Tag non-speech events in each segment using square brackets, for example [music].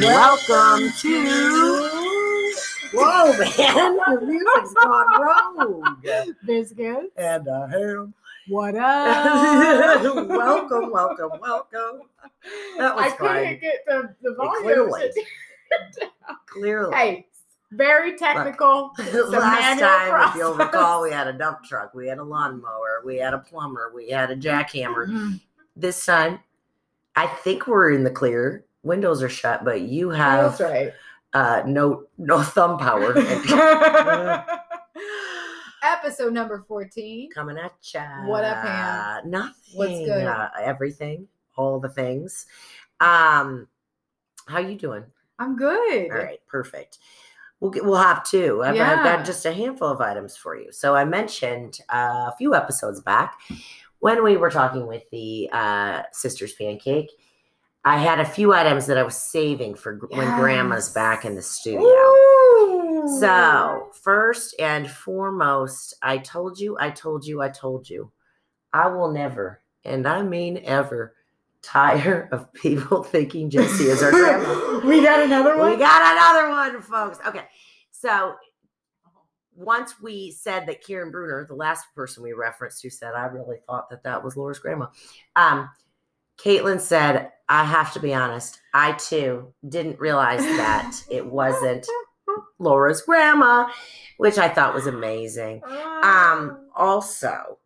Welcome to. Whoa, man! The music's gone rogue. Biscuits. And I am. What [laughs] up? welcome, welcome, welcome. That was I fine. couldn't get the, the volume. clearly. [laughs] Clearly. hey, very technical. [laughs] Last time, if you'll recall, we had a dump truck, we had a lawnmower, we had a plumber, we had a jackhammer. Mhm. This time, I think we're in the clear. Windows are shut, but you have right. uh, no no thumb power. [laughs] [laughs] Episode number 14. Coming at ya. What up, Ham? Nothing. What's good? Uh, everything. All the things. Um, how you doing? I'm good. All right, perfect. We'll get, we'll have two. I've, I've got just a handful of items for you. So I mentioned uh, a few episodes back when we were talking with the uh, sisters pancake. I had a few items that I was saving for gr- when Grandma's back in the studio. Ooh. So, first and foremost, I told you, I told you, I told you, I will never, and I mean ever, tire [laughs] of people [laughs] thinking Jesse is our grandma. [laughs] we got another one. We got another one, folks. Okay. So, once we said that Kieran Bruner, the last person we referenced who said, I really thought that that was Laura's grandma, um, Caitlin said, I have to be honest, I too didn't realize that [laughs] it wasn't Laura's grandma, which I thought was amazing. Um, also,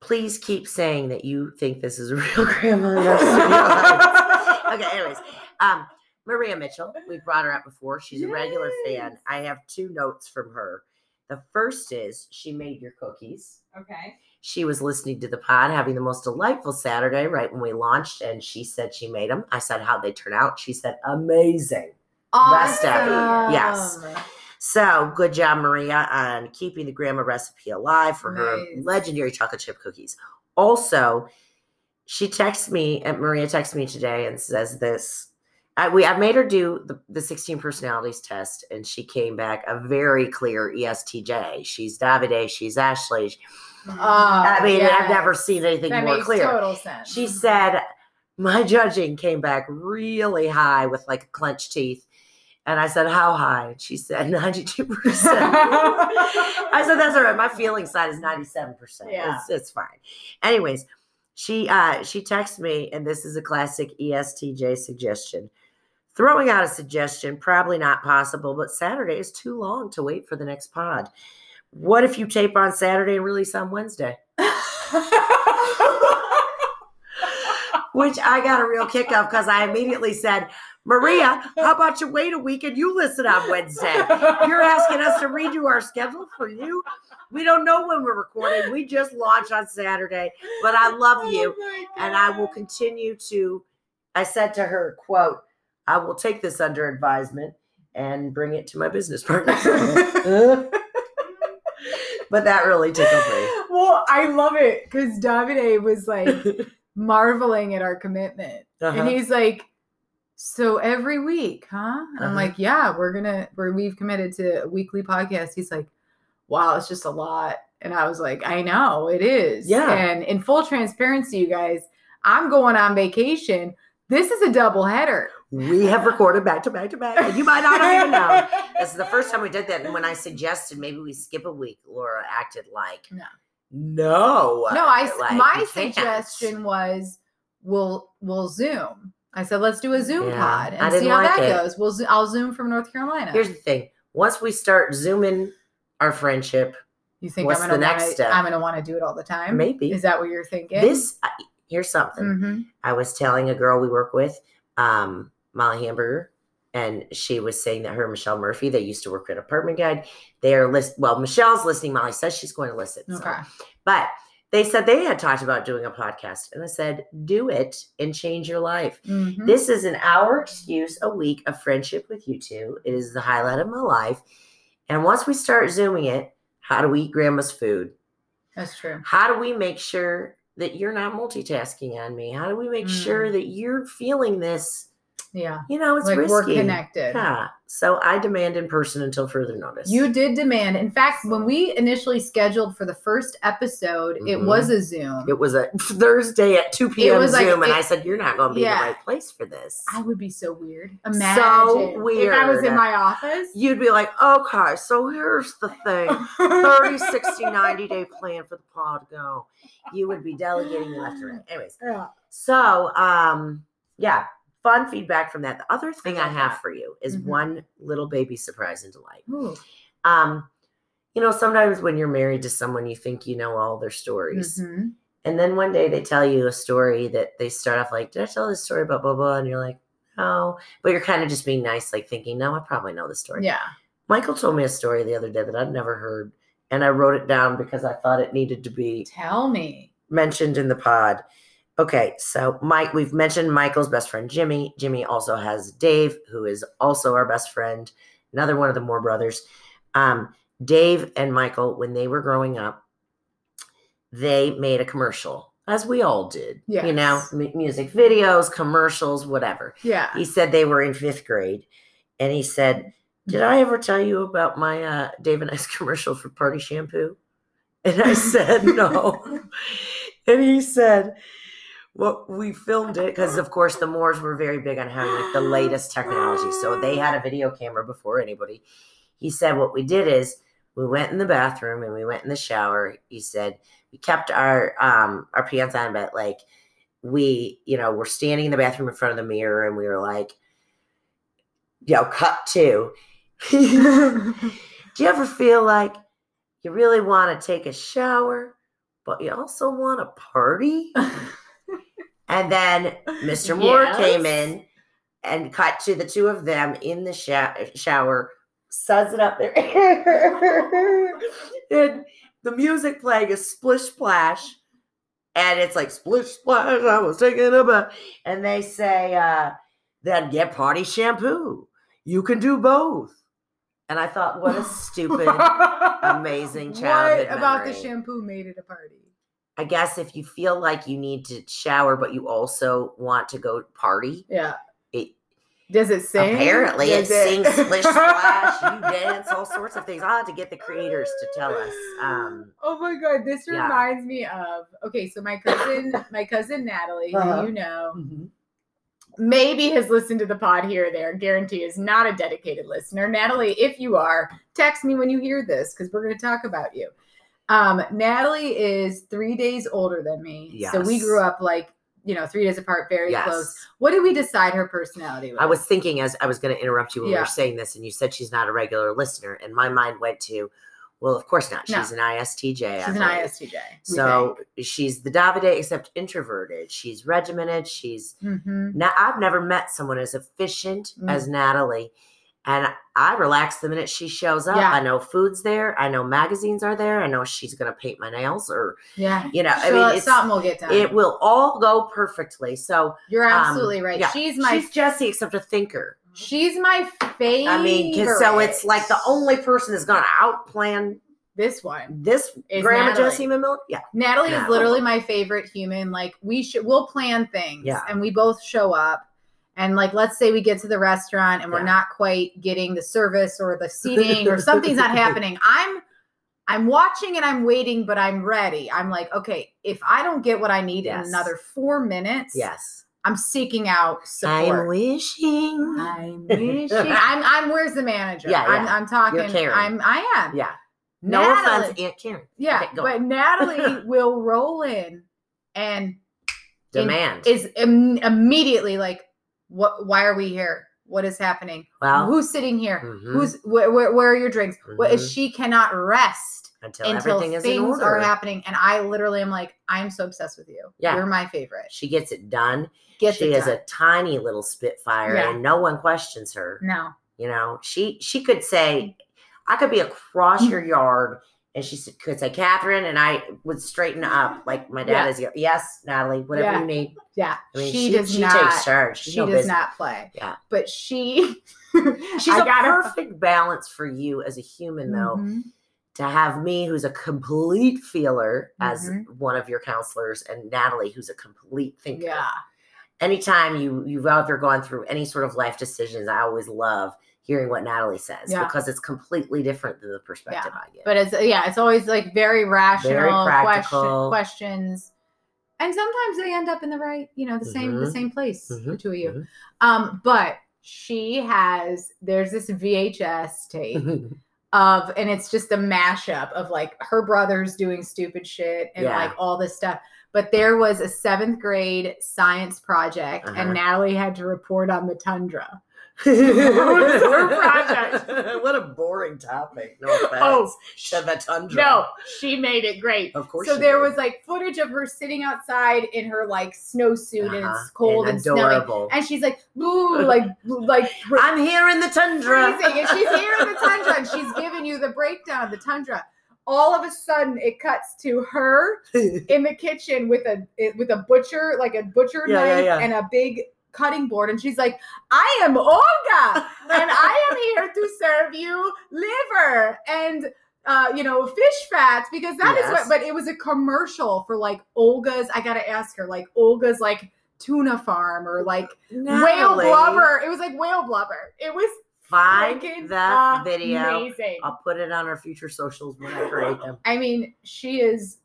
please keep saying that you think this is a real [laughs] grandma. the rest of your life. okay, anyways. Um, Maria Mitchell, we brought her up before. She's a regular fan. I have two notes from her. The first is she made your cookies. okay. She was listening to the pod, having the most delightful Saturday right when we launched, and she said she made them. I said, How'd they turn out? She said, Amazing. Of. Yes. So good job, Maria, on keeping the grandma recipe alive for her legendary chocolate chip cookies. Also, she texts me, and Maria texts me today and says this. I, we I've made her do the, the 16 personalities test, and she came back a very clear ESTJ. She's Davide, she's Ashley. I mean, I've never seen anything that more makes clear. total sense. She said, My judging came back really high with like clenched teeth. And I said, How high? And she said, 92%. [laughs] I said, That's all right. My feeling side is 97%. Yeah. It's, it's fine. Anyways, she uh she texted me, and this is a classic ESTJ suggestion. Throwing out a suggestion, probably not possible, but Saturday is too long to wait for the next pod. What if you tape on Saturday and release on Wednesday? [laughs] which I got a real kick of because I immediately said, Maria, how about you wait a week and you listen on Wednesday? You're asking us to redo our schedule for you. We don't know when we're recording. We just launched on Saturday, but I love oh you Oh and I will continue to. I said to her, quote, I will take this under advisement and bring it to my business partner. [laughs] but that really tickled [laughs] me. Well, I love it because Davide was like [laughs] marveling at our commitment. Uh-huh. And he's like, So every week, huh? And I'm Uh-huh. like, Yeah, we're gonna we're we've committed to a weekly podcast. He's like, Wow, it's just a lot. And I was like, I know it is. Yeah. And in full transparency, you guys, I'm going on vacation. This is a double header. We have recorded back to back to back, and you might not even know. [laughs] This is the first time we did that. And when I suggested maybe we skip a week, Laura acted like, No. no. No, I Like, my can't. suggestion was we'll we'll zoom. I said let's do a Zoom Yeah, pod and see how like that it. goes. We'll I'll zoom from North Carolina. Here's the thing once we start zooming our friendship, you think what's I'm gonna next wanna, step? I'm gonna want to do it all the time? maybe Is that what you're thinking? this, here's something. Mhm. I was telling a girl we work with, um, Molly Hamburger, and she was saying that her and Michelle Murphy, they used to work at Apartment Guide. They are list. Well, Michelle's listening. Molly says she's going to listen. so- Okay. But they said they had talked about doing a podcast, and I said, "Do it and change your life." Mhm. This is an hour excuse a week of friendship with you two. It is the highlight of my life. And once we start zooming it, how do we eat grandma's food? That's true. How do we make sure that you're not multitasking on me? How do we make sure Mm. that you're feeling this Yeah. You know, it's like risky. we're connected. Yeah. So I demand in person until further notice. You did demand. In fact, when we initially scheduled for the first episode, it Mhm. was a Zoom. It was a Thursday at 2 p.m. It was Zoom, like- and it- I said, You're not going to be Yeah. in the right place for this. I would be so weird. Imagine if I was in my office. You'd be like, Okay, so here's the thing 30, 60, [laughs] 90 day plan for the pod to go. You would be delegating left and right. Anyways, Yeah. so um, yeah, fun feedback from that. The other thing I, have that. for you is Mhm. one little baby surprise and delight. Ooh. Um, you know, sometimes when you're married to someone, you think you know all their stories. Mhm. And then one day they tell you a story that they start off like, Did I tell this story about blah blah? And you're like, No. But you're kind of just being nice, like thinking, No, I probably know the story. Yeah. Michael told me a story the other day that I'd never heard. And I wrote it down because I thought it needed to be Tell me. mentioned in the pod. Okay, so Mike, we've mentioned Michael's best friend Jimmy. Jimmy also has Dave, who is also our best friend, another one of the Moore brothers. Um, Dave and Michael, when they were growing up, they made a commercial, as we all did. You know, m- music videos, commercials, whatever. Yeah. He said they were in fifth grade, and he said, "Did I ever tell you about my uh, Dave and I's [laughs] commercial for Party Shampoo?" And I said, "No." [laughs] and he said, "Well, we filmed it because, of course, the Moores were very big on having like the latest technology, so they had a video camera before anybody." He said, "What we did is we went in the bathroom and we went in the shower." He said, "We kept our um our pants on, but like." we, you know, we're standing in the bathroom in front of the mirror and we were like, know, cut to. [laughs] Do you ever feel like you really want to take a shower, but you also want to party? [laughs] And then Mr. Moore came in and cut to the two of them in the sho- shower, it up [laughs] hair. and the music playing is Splish Splash. And it's like Splish Splash, I was taking a bath. And they say, uh, then get party shampoo. You can do both. And I thought, what a stupid [laughs] amazing childhood What about the shampoo made it a party? I guess if you feel like you need to shower, but you also want to go party, Yeah. it Does it sing? apparently it Does it- sings splish splash, you [laughs] dance, all sorts of things. I'll have to get the creators to tell us. Um, Oh my god, this Yeah. reminds me of okay, so my cousin, my cousin Natalie, Uh-huh. who you know, maybe has listened to the pod here or there. Guarantee is not a dedicated listener. Natalie, if you are, text me when you hear this because we're going to talk about you. Um, Natalie is three days older than me, so we grew up like you know three days apart, very yes. close. What did we decide her personality was? I was thinking as I was going to interrupt you when we were saying this, and you said she's not a regular listener, and my mind went to, well, of course not. No. She's an ISTJ. I she's an. ISTJ. So she's the Davide, except introverted. She's regimented. She's hmm now. I've never met someone as efficient Mm. as Natalie, and I relax the minute she shows up. Yeah. I know food's there. I know magazines are there. I know she's going to paint my nails, or yeah, you know, I mean, it's, something will get done. it will all go perfectly. So You're um, absolutely right. yeah, She's my she's Jessie, except a thinker. She's my favorite. I mean, so it's like the only person that's going to outplan this one. this Is Grandma Natalie. Jessie. Yeah, Natalie is literally my favorite human. Like we should, we'll plan things, Yeah. and we both show up. And like, let's say we get to the restaurant and we're Yeah. not quite getting the service or the [laughs] seating or something's not happening. I'm, I'm watching and I'm waiting, but I'm ready. I'm like, okay, if I don't get what I need Yes. in another four minutes, yes. I'm seeking out support I'm wishing. I'm [laughs] wishing. I'm, I'm. Where's the manager? Yeah, I'm. I'm talking. Karen. I'm. I am. Yeah. No Natalie- offense, Aunt Karen. Yeah, Okay, but on. Natalie [laughs] will roll in and Demand. is Im- immediately like, "What? Why are we here? What is happening? well, Who's sitting here? mhm, Who's where, where? Where are your drinks? What is Mhm. she cannot rest until, until everything is in things order. are happening." And I literally am like, "I'm so obsessed with you. Yeah. You're my favorite. She gets it done. Gets she it is done." a tiny little spitfire, Yeah. and no one questions her. no. You know, she she could say, I could be across your yard, and she could say, Kathryn, and I would straighten up like my dad Yeah. is. Yes, Natalie, whatever Yeah. you need. Yeah, I mean, she, she, does she not. takes charge. She's she no does business. not play. Yeah. but she. [laughs] She's I a perfect balance for you as a human, though. Mhm. to have me who's a complete feeler as Mhm. one of your counselors and Natalie who's a complete thinker. Yeah. anytime you you've ever gone through any sort of life decisions, I always love hearing what Natalie says Yeah. because it's completely different than the perspective I get. but it's yeah, it's always like very rational practical. question, questions. And sometimes they end up in the right, you know, the same the Mhm. same place, the Mhm, two of you. mhm. Um, but she has there's this VHS tape of and it's just a mashup of like her brothers doing stupid shit and Yeah. like all this stuff. But there was a seventh grade science project, Uh-huh. and Natalie had to report on the tundra. Was [laughs] her project? what a boring topic. No offense. Oh, Said the tundra. No, she made it great. Of course. So there did. was like footage of her sitting outside in her like snowsuit and Uh-huh. it's cold and, snowing, adorable. and she's like, "Ooh," like, like I'm here in the tundra. freezing, and she's here in the tundra, and she's [laughs] giving you the breakdown of the tundra. All of a sudden, it cuts to her [laughs] in the kitchen with a with a butcher, like a butcher Yeah, yeah, knife yeah. and a big cutting board, and she's like, "I am Olga, and I am here to [laughs] serve you liver and." Uh, you know, fish fats because that is Yes. what. But it was a commercial for like Olga's. I gotta ask her, like Olga's, like tuna farm or like whale blubber. It was like whale blubber. It was Find that video. Amazing. I'll put it on our future socials when I create them. I mean, she is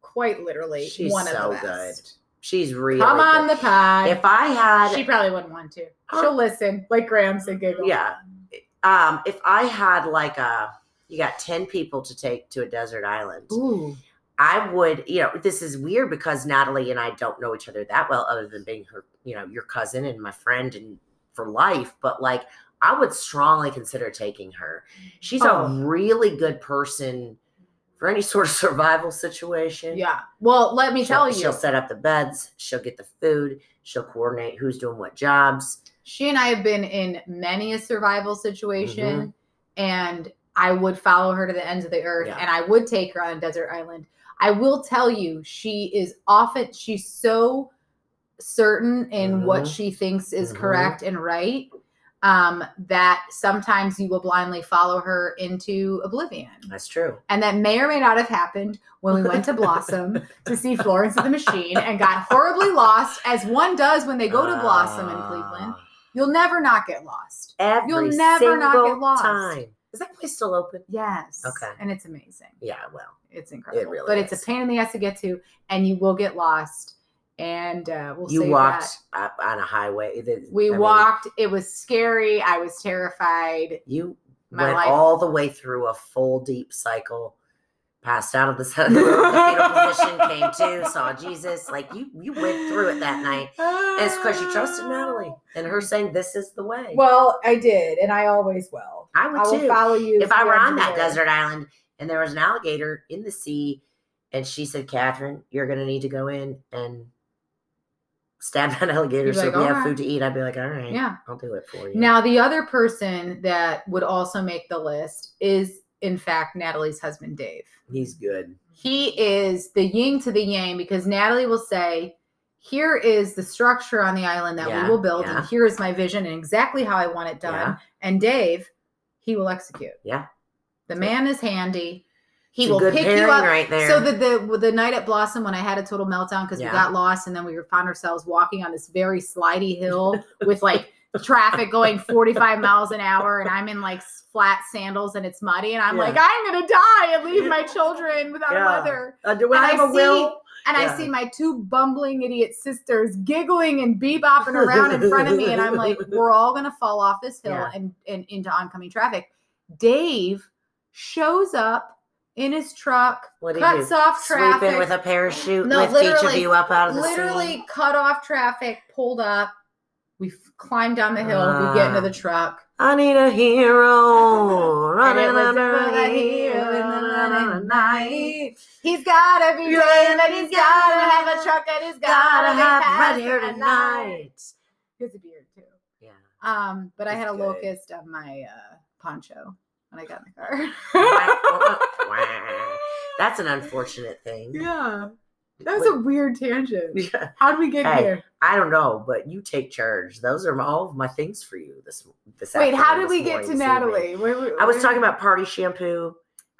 quite literally She's one so of the best. She's really Come on the pod. If I had she probably wouldn't want to. She'll listen, like Graham said, giggle. Yeah. um if I had like a you got 10 people to take to a desert island. Ooh. I would, you know, this is weird because Natalie and I don't know each other that well, other than being her, you know, your cousin and my friend and for life. But like, I would strongly consider taking her. She's Oh. a really good person for any sort of survival situation. Yeah. Well, let me tell you, she'll set up the beds. She'll get the food. She'll coordinate who's doing what jobs. she and I have been in many a survival situation, Mm-hmm. and I would follow her to the ends of the earth, Yeah. and I would take her on a desert island. I will tell you, she is often she's so certain in what Mhm. she thinks is Mhm. correct and right um, that sometimes you will blindly follow her into oblivion. That's true. And that may or may not have happened when we went to Blossom [laughs] to see Florence and the Machine and got horribly lost, as one does when they go to Blossom in Cleveland. Ah. You'll never not get lost. Every You'll never not get single lost. Time. Is that place still open? Yes. Okay. And it's amazing. Yeah, well, It's incredible. really but it's a pain in the ass to get to, and you will get lost. And uh, we'll you walked that. up on a highway. that- We I mean, walked. It was scary. I was terrified. you My went life- all the way through a full deep cycle, passed out of the, sun- the fetal position, came to, saw Jesus. Like you, you went through it that night. And it's because you trusted Natalie and her saying, "This is the way." Well, I did, and I always will. I would I will too. follow you. if I were on that the desert island and there was an alligator in the sea, and she said, "Kathryn, you're going to need to go in and." Stab that [laughs] alligator so like, we have "Alright." food to eat. I'd be like, all right, Yeah. I'll do it for you. Now, the other person that would also make the list is, in fact, Natalie's husband, Dave. he's good. He is the yin to the yang because Natalie will say, Here is the structure on the island that Yeah, we will build, yeah. and here is my vision and exactly how I want it done. Yeah. And Dave, he will execute. Yeah. The man is handy. He It's will pick you up. right there. So the, the the night at Blossom when I had a total meltdown because Yeah. we got lost and then we found ourselves walking on this very slidey hill [laughs] with like traffic going 45 miles an hour and I'm in like flat sandals and it's muddy and I'm Yeah. like I'm gonna die and leave my [laughs] children without Yeah. a mother. Uh, do And I have I a will? And Yeah. I see my two bumbling idiot sisters giggling and bebopping around in front of me and I'm like [laughs] we're all gonna fall off this hill Yeah. and, and into oncoming traffic. Dave shows up in his truck What cuts do? off traffic. in with a parachute, No, lift each of you up out of the literally sea. cut off traffic, pulled up. We climbed down the hill. we get into the Ah. truck. I need a hero [laughs] running under the hill in the night. He's got every Yeah, dream and he's gotta gotta- have a truck and he's Gotta gotta have red hair tonight. He has a beard too. Yeah. Um, but I had a good. locust on my uh, poncho when I got in the car. [laughs] That's an unfortunate thing. yeah, that was a weird tangent. [laughs] Yeah. How did we get Hey, here? I don't know, but you take charge. Those are all of my things for you this this Wait, how did we get to morning, this evening. Natalie? Wait, wait, I was talking about party shampoo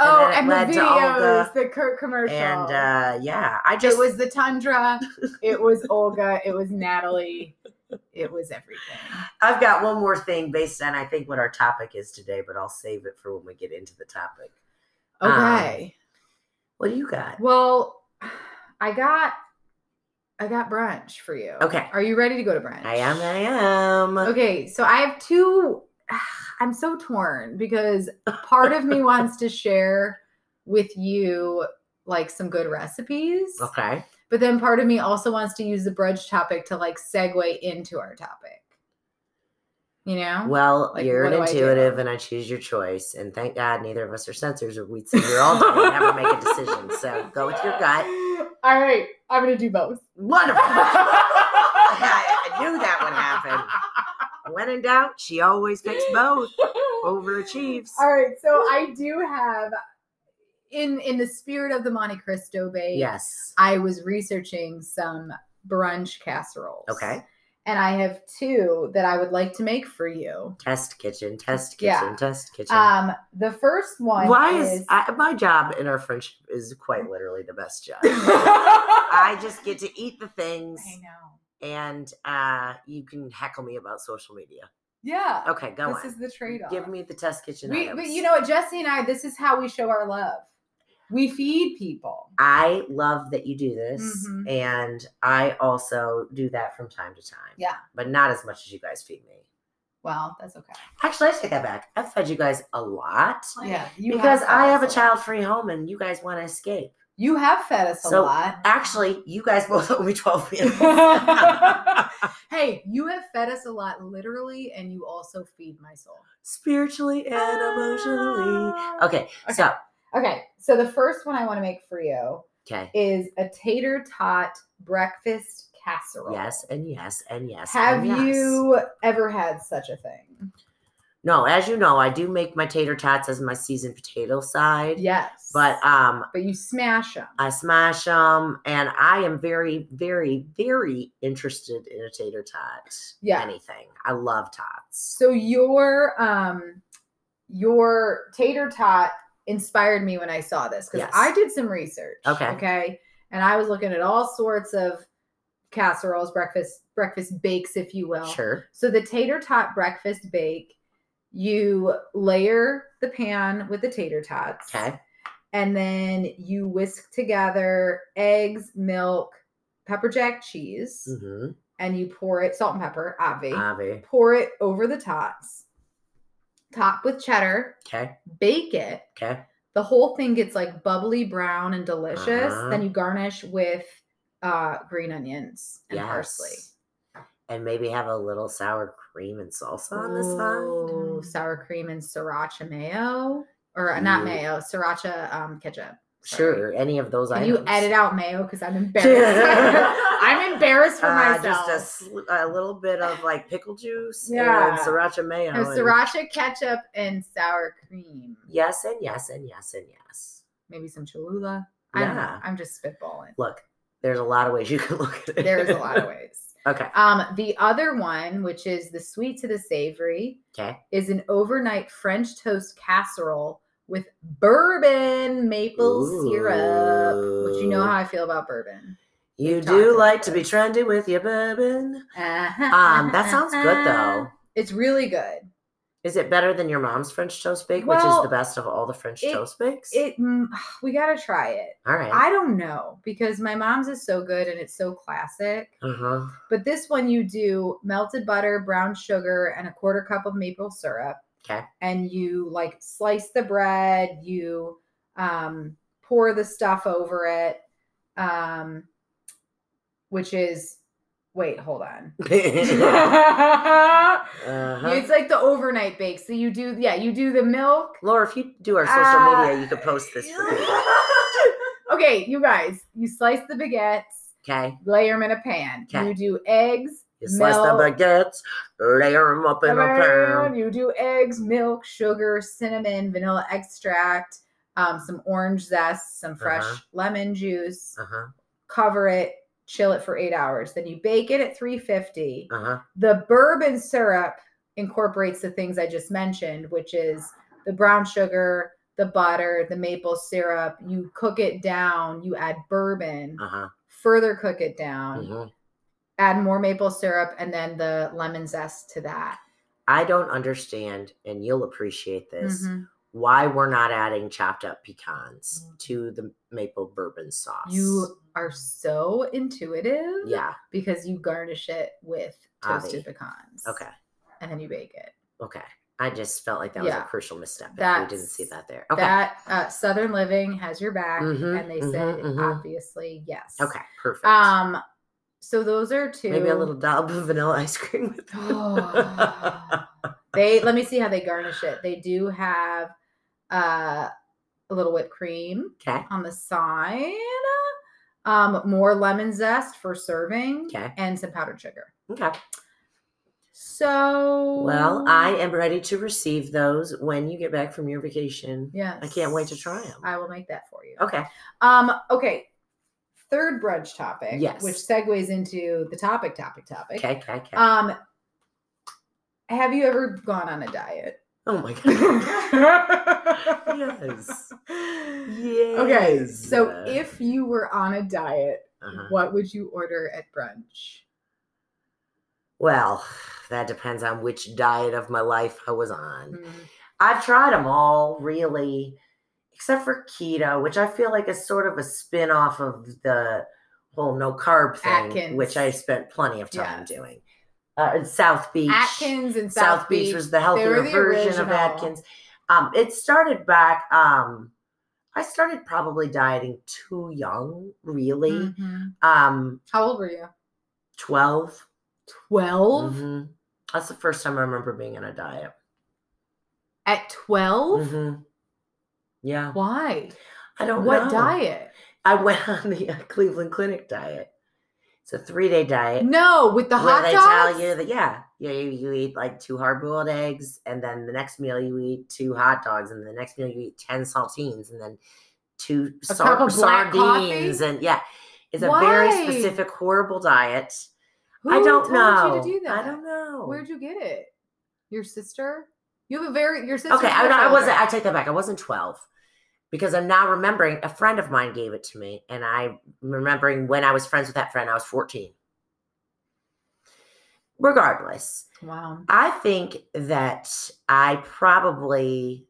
Oh, it and, the videos, the Kurt commercial. and uh, yeah, I just. it was the Tundra. [laughs] it was Olga. It was Natalie. It was everything. I've got one more thing based on I think what our topic is today, but I'll save it for when we get into the topic. Um, Okay. What do you got? well, I got I got brunch for you. Okay. Are you ready to go to brunch? I am. I am. Okay, so I have two. [sighs] I'm so torn because part of me [laughs] wants to share with you like some good recipes, Okay. But then part of me also wants to use the brunch topic to like segue into our topic. You know? Well, Like, you're an do I intuitive, and I choose your choice. And thank God neither of us are sensors, or we'd sit here all day and never make a decision. So go with your gut. [laughs] All right, I'm gonna do both. Wonderful. [laughs] I, I knew that would happen. When in doubt, she always picks both. [laughs] Overachieves. All right, so I do have in in the spirit of the Monte Cristo bake. Yes. I was researching some brunch casseroles. Okay. And I have two that I would like to make for you. Test kitchen. Test kitchen. Yeah. Test kitchen. Um, the first one Why is, is I, my job in our friendship is quite literally the best job. [laughs] I just get to eat the things, I know. and uh, you can heckle me about social media. Yeah. Okay, go this on. This is the trade-off. Give me the test kitchen we, items. but you know what, Jesse and I, this is how we show our love. We feed people. I love that you do this, Mhm. and I also do that from time to time. Yeah. but not as much as you guys feed me. Well, that's okay. Actually, I take that back. I've fed you guys a lot Yeah. You because fed I have a child-free home, and you guys want to escape. You have fed us a So, lot. Actually, you guys both owe me twelve meals. [laughs] [laughs] hey, you have fed us a lot literally, and you also feed my soul. spiritually and emotionally. Okay, Okay. so Okay, so the first one I want to make for you okay, is a tater tot breakfast casserole. yes, and yes, and yes. Have and yes. you ever had such a thing? No, as you know, I do make my tater tots as my seasoned potato side. Yes. But um, but you smash them. I smash them, and I am very, very, very interested in a tater tot. Yeah. anything. I love tots. So your um your tater tot inspired me when I saw this because Yes. I did some research. Okay. Okay. And I was looking at all sorts of casseroles, breakfast breakfast bakes, if you will. Sure. So the tater tot breakfast bake, you layer the pan with the tater tots. Okay. And then you whisk together eggs, milk, pepper jack cheese, Mm-hmm. and you pour it, salt and pepper, obvi. Avi. pour it over the tots. Top with cheddar, Okay. bake it. Okay. The whole thing gets like bubbly brown and delicious. Uh-huh. Then you garnish with uh green onions and Yes. parsley. And maybe have a little sour cream and salsa on the Ooh, side. sour cream and sriracha mayo, or uh, not mayo, sriracha um, ketchup. Sure. Any of those Can items. you edit out mayo because I'm [laughs] embarrassed. [laughs] I'm embarrassed for Uh, myself. just a, sl- a little bit of like pickle juice Yeah. and sriracha mayo. No, and- sriracha ketchup and sour cream. Yes, and yes, and yes, and yes. Maybe some Cholula. I don't know. Yeah. I'm just spitballing. Look, there's a lot of ways you can [laughs] look at it. There's a lot of ways. Okay. Um, the other one, which is the sweet to the savory, Okay. is an overnight French toast casserole with bourbon maple syrup. Which you know how I feel about bourbon. You We've do like to be trendy with your bourbon. Uh-huh, Um, that sounds good though. [laughs] It's really good. Is it better than your mom's French toast bake, which is the best of all the French it- toast bakes? It mm, [sighs] we gotta try it. all right. I don't know because my mom's is so good and it's so classic. uh huh. But this one you do melted butter, brown sugar, and a quarter cup of maple syrup. Okay. And you like slice the bread, you um pour the stuff over it. Um which is wait, hold on. [laughs] [laughs] uh-huh. It's like the overnight bake. So you do yeah, you do the milk. Laura, if you do our social Uh, media, you could post this for people. [laughs] okay, you guys, you slice the baguettes, Okay. layer them in a pan. Okay. You do eggs, You slice Milk. the baguettes, layer them up in a Pan. You do eggs, milk, sugar, cinnamon, vanilla extract, um, some orange zest, some fresh Uh-huh. lemon juice. Uh huh. Cover it, chill it for eight hours. Then you bake it at 350. Uh huh. The bourbon syrup incorporates the things I just mentioned, which is the brown sugar, the butter, the maple syrup, you cook it down, you add bourbon, Uh huh. further cook it down, hmm add more maple syrup, and then the lemon zest to that. I don't understand, and you'll appreciate this. Mhm. Why we're not adding chopped up pecans to the maple bourbon sauce? You are so intuitive. yeah. Because you garnish it with toasted Avi. pecans. Okay. And then you bake it. Okay. I just felt like that was a crucial misstep. If we didn't see that there. Okay. That uh, Southern Living has your back, Mhm, and they mhm, said mhm. obviously yes. okay. Perfect. Um, so those are two. Maybe a little dollop of vanilla ice cream with Oh. They let me see how they garnish it. They do have uh, a little whipped cream Okay. on the side, um, more lemon zest for serving, Okay. and some powdered sugar. Okay. So Well, I am ready to receive those when you get back from your vacation. yes, I can't wait to try them. I will make that for you. Okay. Um. Okay. Third brunch topic, Yes. which segues into the topic, topic, topic. Okay. Okay. Okay. Um, have you ever gone on a diet? oh my [laughs] god. yes. Yes. Okay, so if you were on a diet, Uh-huh. what would you order at brunch? Well, that depends on which diet of my life I was on. Mm, I've tried them all, really, except for keto, which I feel like is sort of a spin off of the whole no carb thing, Atkins. which I spent plenty of time doing. Uh, South Beach. Atkins and South, South, Beach, Beach was the healthier the version of. Atkins. Um, it started back. Um, I started probably dieting too young, really. Mhm. Um, How old were you? 12. 12 Mhm. That's the first time I remember being on a diet. At 12? Mhm. Yeah. Why? I don't What know. diet? I went [laughs] on the uh, Cleveland Clinic diet. It's a three day diet. No, with the where hot they dogs. tell you that yeah, you, you eat like two hard boiled eggs, and then the next meal you eat two hot dogs, and the next meal you eat ten saltines, and then two sar- cup of black sardines, and yeah, it's a very specific horrible diet. Who I don't know. you to do that? I don't know. Where'd you get it? Your sister? You have a very your sister. Okay, I, I wasn't. I take that back. I wasn't twelve because I'm now remembering a friend of mine gave it to me, and I'm remembering when I was friends with that friend. I was fourteen. Regardless, Wow. I think that I probably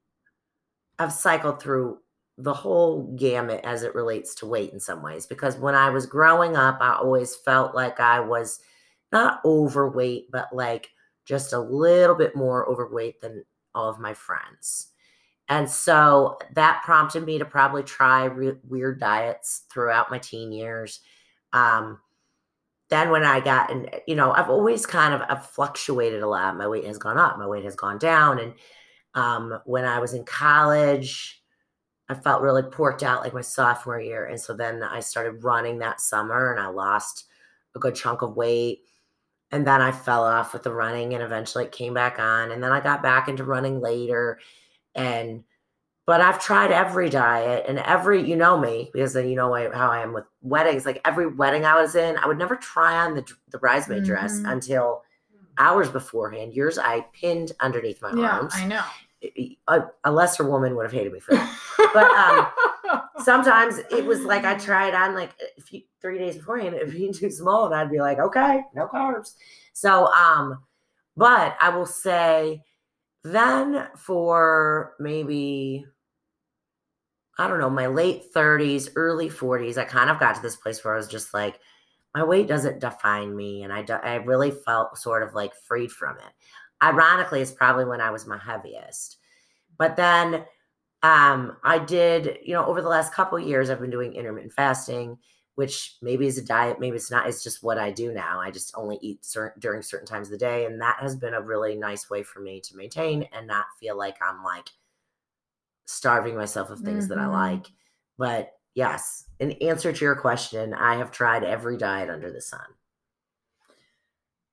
have cycled through the whole gamut as it relates to weight in some ways because when I was growing up, I always felt like I was not overweight, but like just a little bit more overweight than all of my friends. And so that prompted me to probably try re- weird diets throughout my teen years. Um, then when I got and you know, I've always kind of I've fluctuated a lot. My weight has gone up, my weight has gone down. And um, when I was in college, I felt really porked out like my sophomore year. And so then I started running that summer and I lost a good chunk of weight. And then I fell off with the running and eventually it came back on. And then I got back into running later. And but I've tried every diet and every, you know me, because then you know how I am with weddings. Like every wedding I was in, I would never try on the, the bridesmaid dress Mhm. until hours beforehand. Yours, I pinned underneath my Yeah, arms. I know. A, a lesser woman would have hated me for that. But, um, [laughs] Sometimes it was like I tried on like a few three days beforehand, it'd be too small, and I'd be like, okay, no carbs. So, um, but I will say then for maybe I don't know, my late 30s, early 40s, I kind of got to this place where I was just like, my weight doesn't define me. And I, do, I really felt sort of like freed from it. Ironically, it's probably when I was my heaviest. But then um, I did, you know, over the last couple years, I've been doing intermittent fasting, which maybe is a diet, maybe it's not. It's just what I do now. I just only eat certain during certain times of the day. And that has been a really nice way for me to maintain and not feel like I'm like starving myself of things that I Mhm. like. But yes, in answer to your question, I have tried every diet under the sun.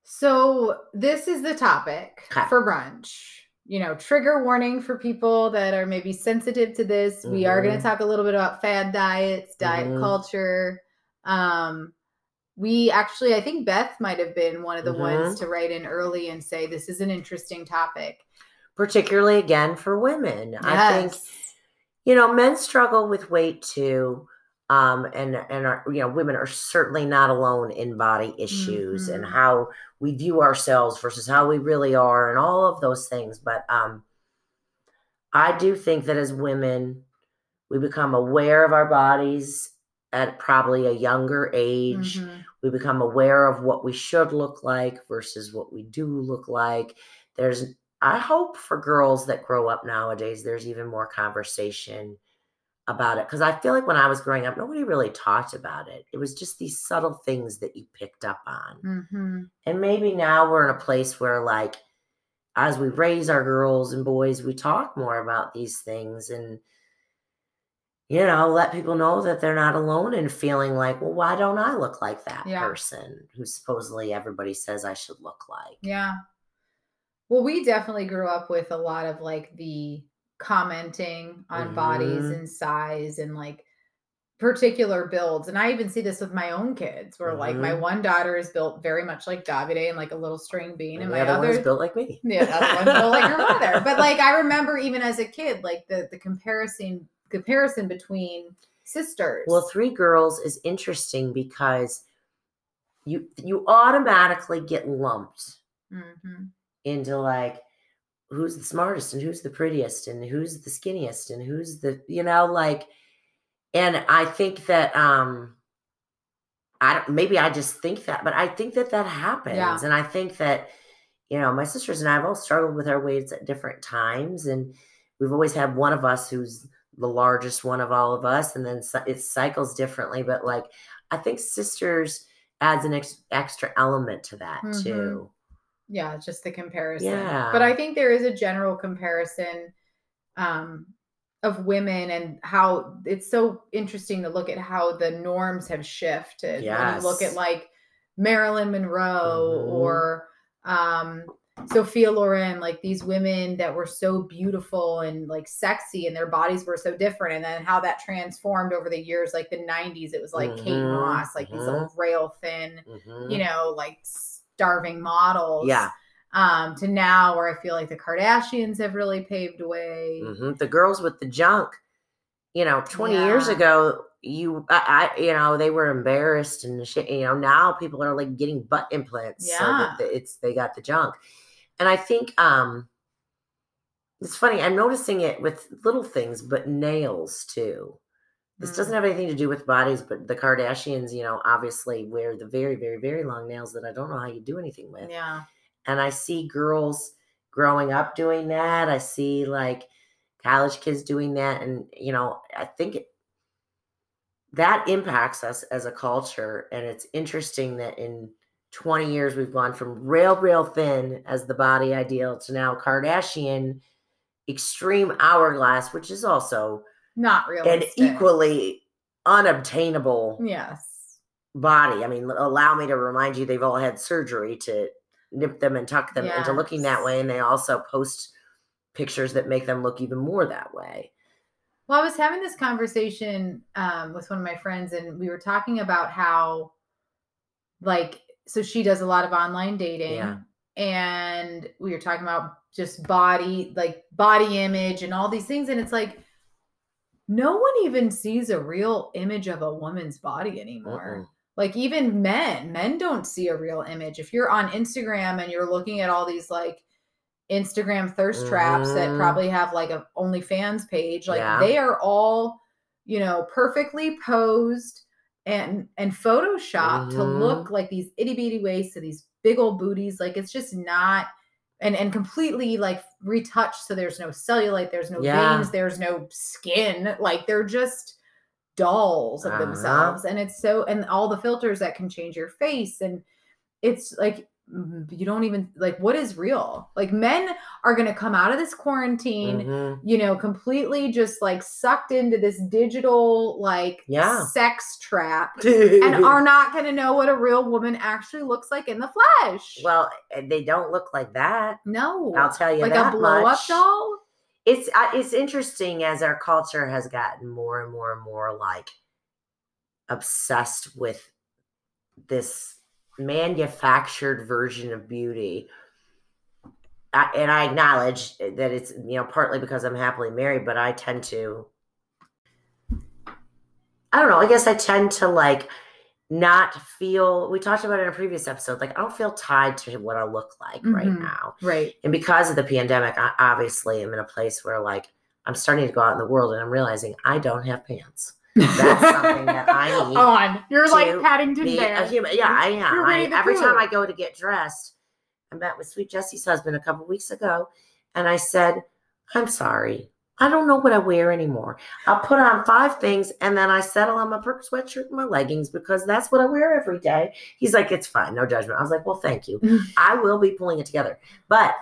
So this is the topic Okay. for brunch. You know, trigger warning for people that are maybe sensitive to this. We are going to talk a little bit about fad diets, diet Mhm. culture. Um, we actually, I think Beth might have been one of the ones Mm-hmm. to write in early and say this is an interesting topic. Particularly again for women. I think you know, men struggle with weight too. Um, and and our, you know, women are certainly not alone in body issues and Mhm. how we view ourselves versus how we really are, and all of those things. But um, I do think that as women, we become aware of our bodies at probably a younger age. Mhm. We become aware of what we should look like versus what we do look like. There's, I hope for girls that grow up nowadays, there's even more conversation about it. Because I feel like when I was growing up, nobody really talked about it. It was just these subtle things that you picked up on. Mhm. And maybe now we're in a place where, like, as we raise our girls and boys, we talk more about these things and, you know, let people know that they're not alone in feeling like, well, why don't I look like that Yeah. person who supposedly everybody says I should look like? Yeah. Well, we definitely grew up with a lot of like the commenting on bodies Mhm. and size and like particular builds. And I even see this with my own kids where like my Mhm. one daughter is built very much like Davide and like a little string bean. And And my other other one's built like me. Yeah, the other one's built like her mother. But like I remember even as a kid, like the the comparison comparison between sisters. Well, three girls is interesting because you you automatically get lumped Mhm. into like who's the smartest and who's the prettiest and who's the skinniest and who's the you know like and i think that um i don't maybe i just think that but i think that that happens Yeah. and i think that you know my sisters and i have all struggled with our weights at different times and we've always had one of us who's the largest one of all of us and then it cycles differently but like i think sisters adds an ex- extra element to that Mhm. too yeah it's just the comparison Yeah. but i think there is a general comparison um of women and how it's so interesting to look at how the norms have shifted when you look at like marilyn monroe Mhm. or um sophia loren like these women that were so beautiful and like sexy and their bodies were so different and then how that transformed over the years like the 90s it was like kate Mhm, moss like these little rail thin Mhm. you know, like starving models. Yeah. Um, to now where I feel like the Kardashians have really paved way. hmm The girls with the junk, you know, 20 years ago, you, I, I, you know, they were embarrassed and shit. You know, now people are like getting butt implants. So that Yeah. it's, they got the junk. And I think, um, it's funny. I'm noticing it with little things, but nails too. This doesn't Mm. have anything to do with bodies, but the Kardashians, you know, obviously wear the very, very, very long nails that I don't know how you do anything with. Yeah. and I see girls growing up doing that. I see like college kids doing that, and you know, I think it, that impacts us as a culture. And it's interesting that in 20 years we've gone from real, real thin as the body ideal to now Kardashian extreme hourglass, which is also Not an realistic. equally unobtainable Yes. body. I mean, allow me to remind you, they've all had surgery to nip them and tuck them into looking that way. And they also post pictures that make them look even more that way. Well, I was having this conversation um, with one of my friends, and we were talking about how, like, so she does a lot of online dating. Yeah. And we were talking about just body, like body image and all these things. And it's like, no one even sees a real image of a woman's body anymore. Mm-mm. Like even men, men don't see a real image. If you're on Instagram and you're looking at all these like Instagram thirst traps that Mhm. probably have like a OnlyFans page, like Yeah. they are all, you know, perfectly posed and and photoshopped to Mhm. look like these itty bitty waists to these big old booties. Like it's just not and and completely like retouched so there's no cellulite, there's no Yeah. veins, there's no skin. Like they're just dolls of Uh-huh. themselves and it's so and all the filters that can change your face and it's like you don't even like what is real like men are going to come out of this quarantine Mhm. you know completely just like sucked into this digital like Yeah. sex trap [laughs] and are not going to know what a real woman actually looks like in the flesh well, eh, they don't look like that. no I'll tell you like that a blow up much. doll It's uh, it's interesting as our culture has gotten more and more and more like obsessed with this manufactured version of beauty. I, and I acknowledge that it's you know partly because I'm happily married, but I tend to I don't know. I guess I tend to like not feel. We talked about it in a previous episode. Like I don't feel tied to what I look like right Mhm. now, Right. and because of the pandemic, I obviously am in a place where like I'm starting to go out in the world and I'm realizing I don't have pants. That's something that I [laughs] need on. You're to like Paddington Be Bear. a human. Yeah, I am. You're I, every time I go to get dressed, I met with Sweet Jessie's husband a couple weeks ago, and I said, "I'm sorry." I don't know what I wear anymore. I'll put on five things and then I settle on my purple sweatshirt and my leggings because that's what I wear every day. He's like, it's fine, no judgment. I was like, well, thank you. [laughs] I will be pulling it together. But,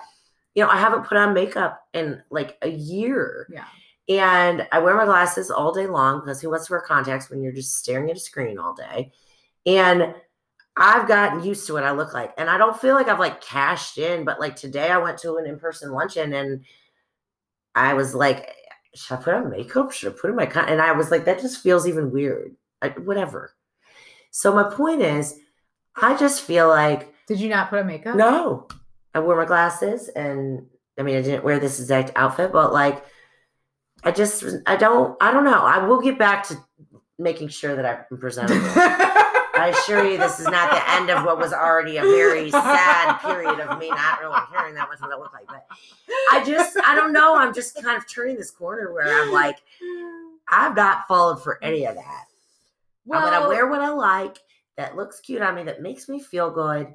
you know, I haven't put on makeup in like a year. Yeah. And I wear my glasses all day long because who wants to wear contacts when you're just staring at a screen all day? And I've gotten used to what I look like. And I don't feel like I've like cashed in, but like today I went to an in person luncheon and I was like, should I put on makeup? Should I put in my con? And I was like, that just feels even weird. I, whatever. So my point is, I just feel like Did you not put on makeup? no, I wore my glasses, and I mean, I didn't wear this exact outfit, but like, I just, I don't, I don't know. I will get back to making sure that I'm presentable. [laughs] I assure you, this is not the end of what was already a very sad period of me not really caring that much what it looked like. But I just, I don't know. I'm just kind of turning this corner where I'm like, I've not fallen for any of that. I'm gonna wear what I like that looks cute on me, that makes me feel good.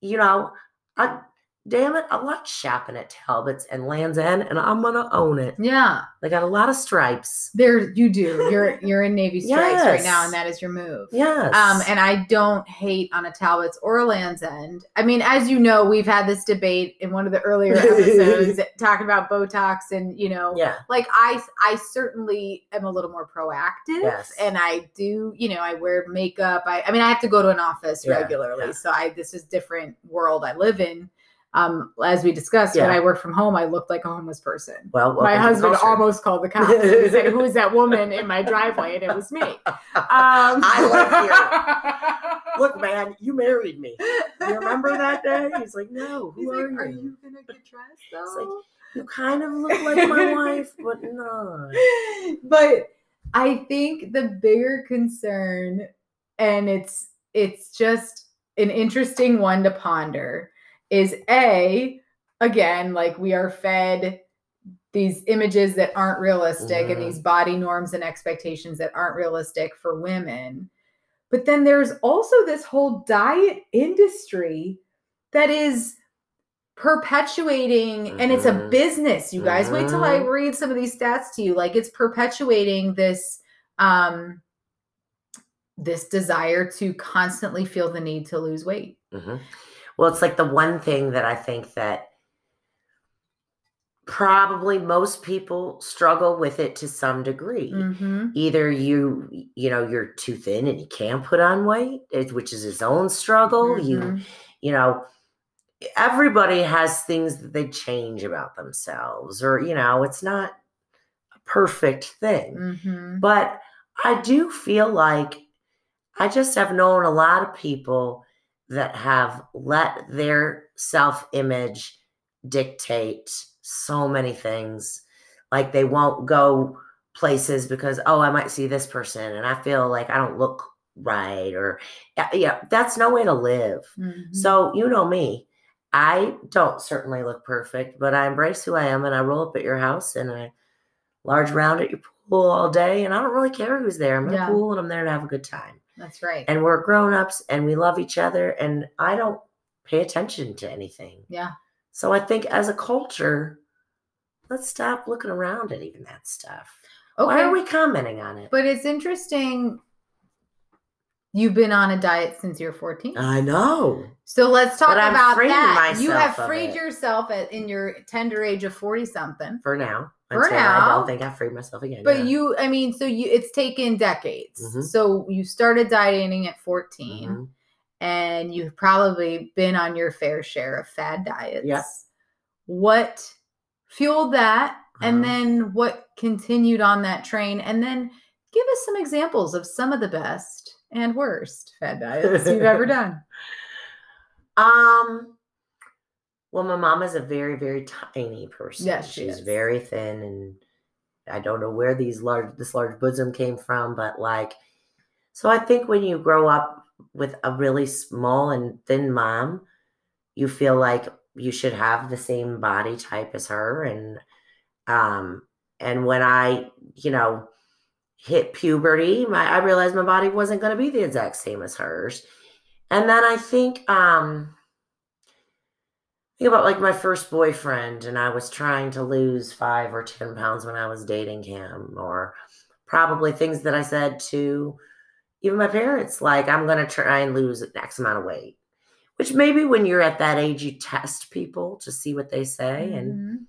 You know, I damn it, I like shopping at Talbot's and Land's End, and I'm gonna own it. Yeah, They got a lot of stripes. there you do. You're [laughs] you're in Navy stripes right now, and that is your move. Yes. Um, and I don't hate on a Talbot's or a Land's End. I mean, as you know, we've had this debate in one of the earlier episodes [laughs] talking about Botox and you know, yeah, like I I certainly am a little more proactive Yes. and I do, you know, I wear makeup. I I mean, I have to go to an office Yeah, regularly. yeah. So I this is different world I live in. Um, as we discussed, when I work from home, I looked like a homeless person. well, My welcome to the husband almost called the cops. He said, "Who is that woman in my driveway?" And it was me. Um, I live here. [laughs] Look, man, you married me. You remember that day? He's like, no, who He's are, like, "Are you? you gonna get dressed like, though?" You kind of look like my wife, but no. [laughs] but I think the bigger concern, and it's it's just an interesting one to ponder, is a again like we are fed these images that aren't realistic and Mhm. these body norms and expectations that aren't realistic for women. But then there's also this whole diet industry that is perpetuating and it's a Mhm. business you guys wait till i Mhm. read some of these stats to you like it's perpetuating this um this desire to constantly feel the need to lose weight Mhm. Well, it's like the one thing that I think that probably most people struggle with it to some degree. mm-hmm. Either you, you know, you're too thin and you can't put on weight, which is his own struggle. You, Mhm. you know, everybody has things that they change about themselves, or you know, it's not a perfect thing. Mhm. But I do feel like I just have known a lot of people that have let their self image dictate so many things. Like they won't go places because, oh, I might see this person and I feel like I don't look right. Or, yeah, yeah that's no way to live. Mhm. So, you know me. I don't certainly look perfect, but I embrace who I am and I roll up at your house and I large round at your pool all day and I don't really care who's there. I'm in Yeah. a pool and I'm there to have a good time. That's right And we're grown ups and we love each other and I don't pay attention to anything. yeah So I think as a culture, let's stop looking around at even that stuff. okay Why are we commenting on it? but it's interesting you've been on a diet since you're 14 I know. So let's talk about that. You have freed it. yourself at, in your tender age of 40 something. For now. For until I don't think I freed myself again. But yeah. you, I mean, so you, it's taken decades. Mhm. So you started dieting at 14 Mhm. and you've probably been on your fair share of fad diets. Yes. What fueled that? And Uh-huh. then what continued on that train? And then give us some examples of some of the best and worst fad diets you've ever [laughs] done. Um. Well, my mom is a very, very tiny person. Yes, she she's is. very thin, and I don't know where these large this large bosom came from, but like so I think when you grow up with a really small and thin mom, you feel like you should have the same body type as her and um and when I, you know, hit puberty, my I realized my body wasn't going to be the exact same as hers. And then I think um think about like my first boyfriend and I was trying to lose 5 or 10 pounds when I was dating him or probably things that I said to even my parents like I'm going to try and lose X amount of weight. Which maybe when you're at that age you test people to see what they say and Mhm.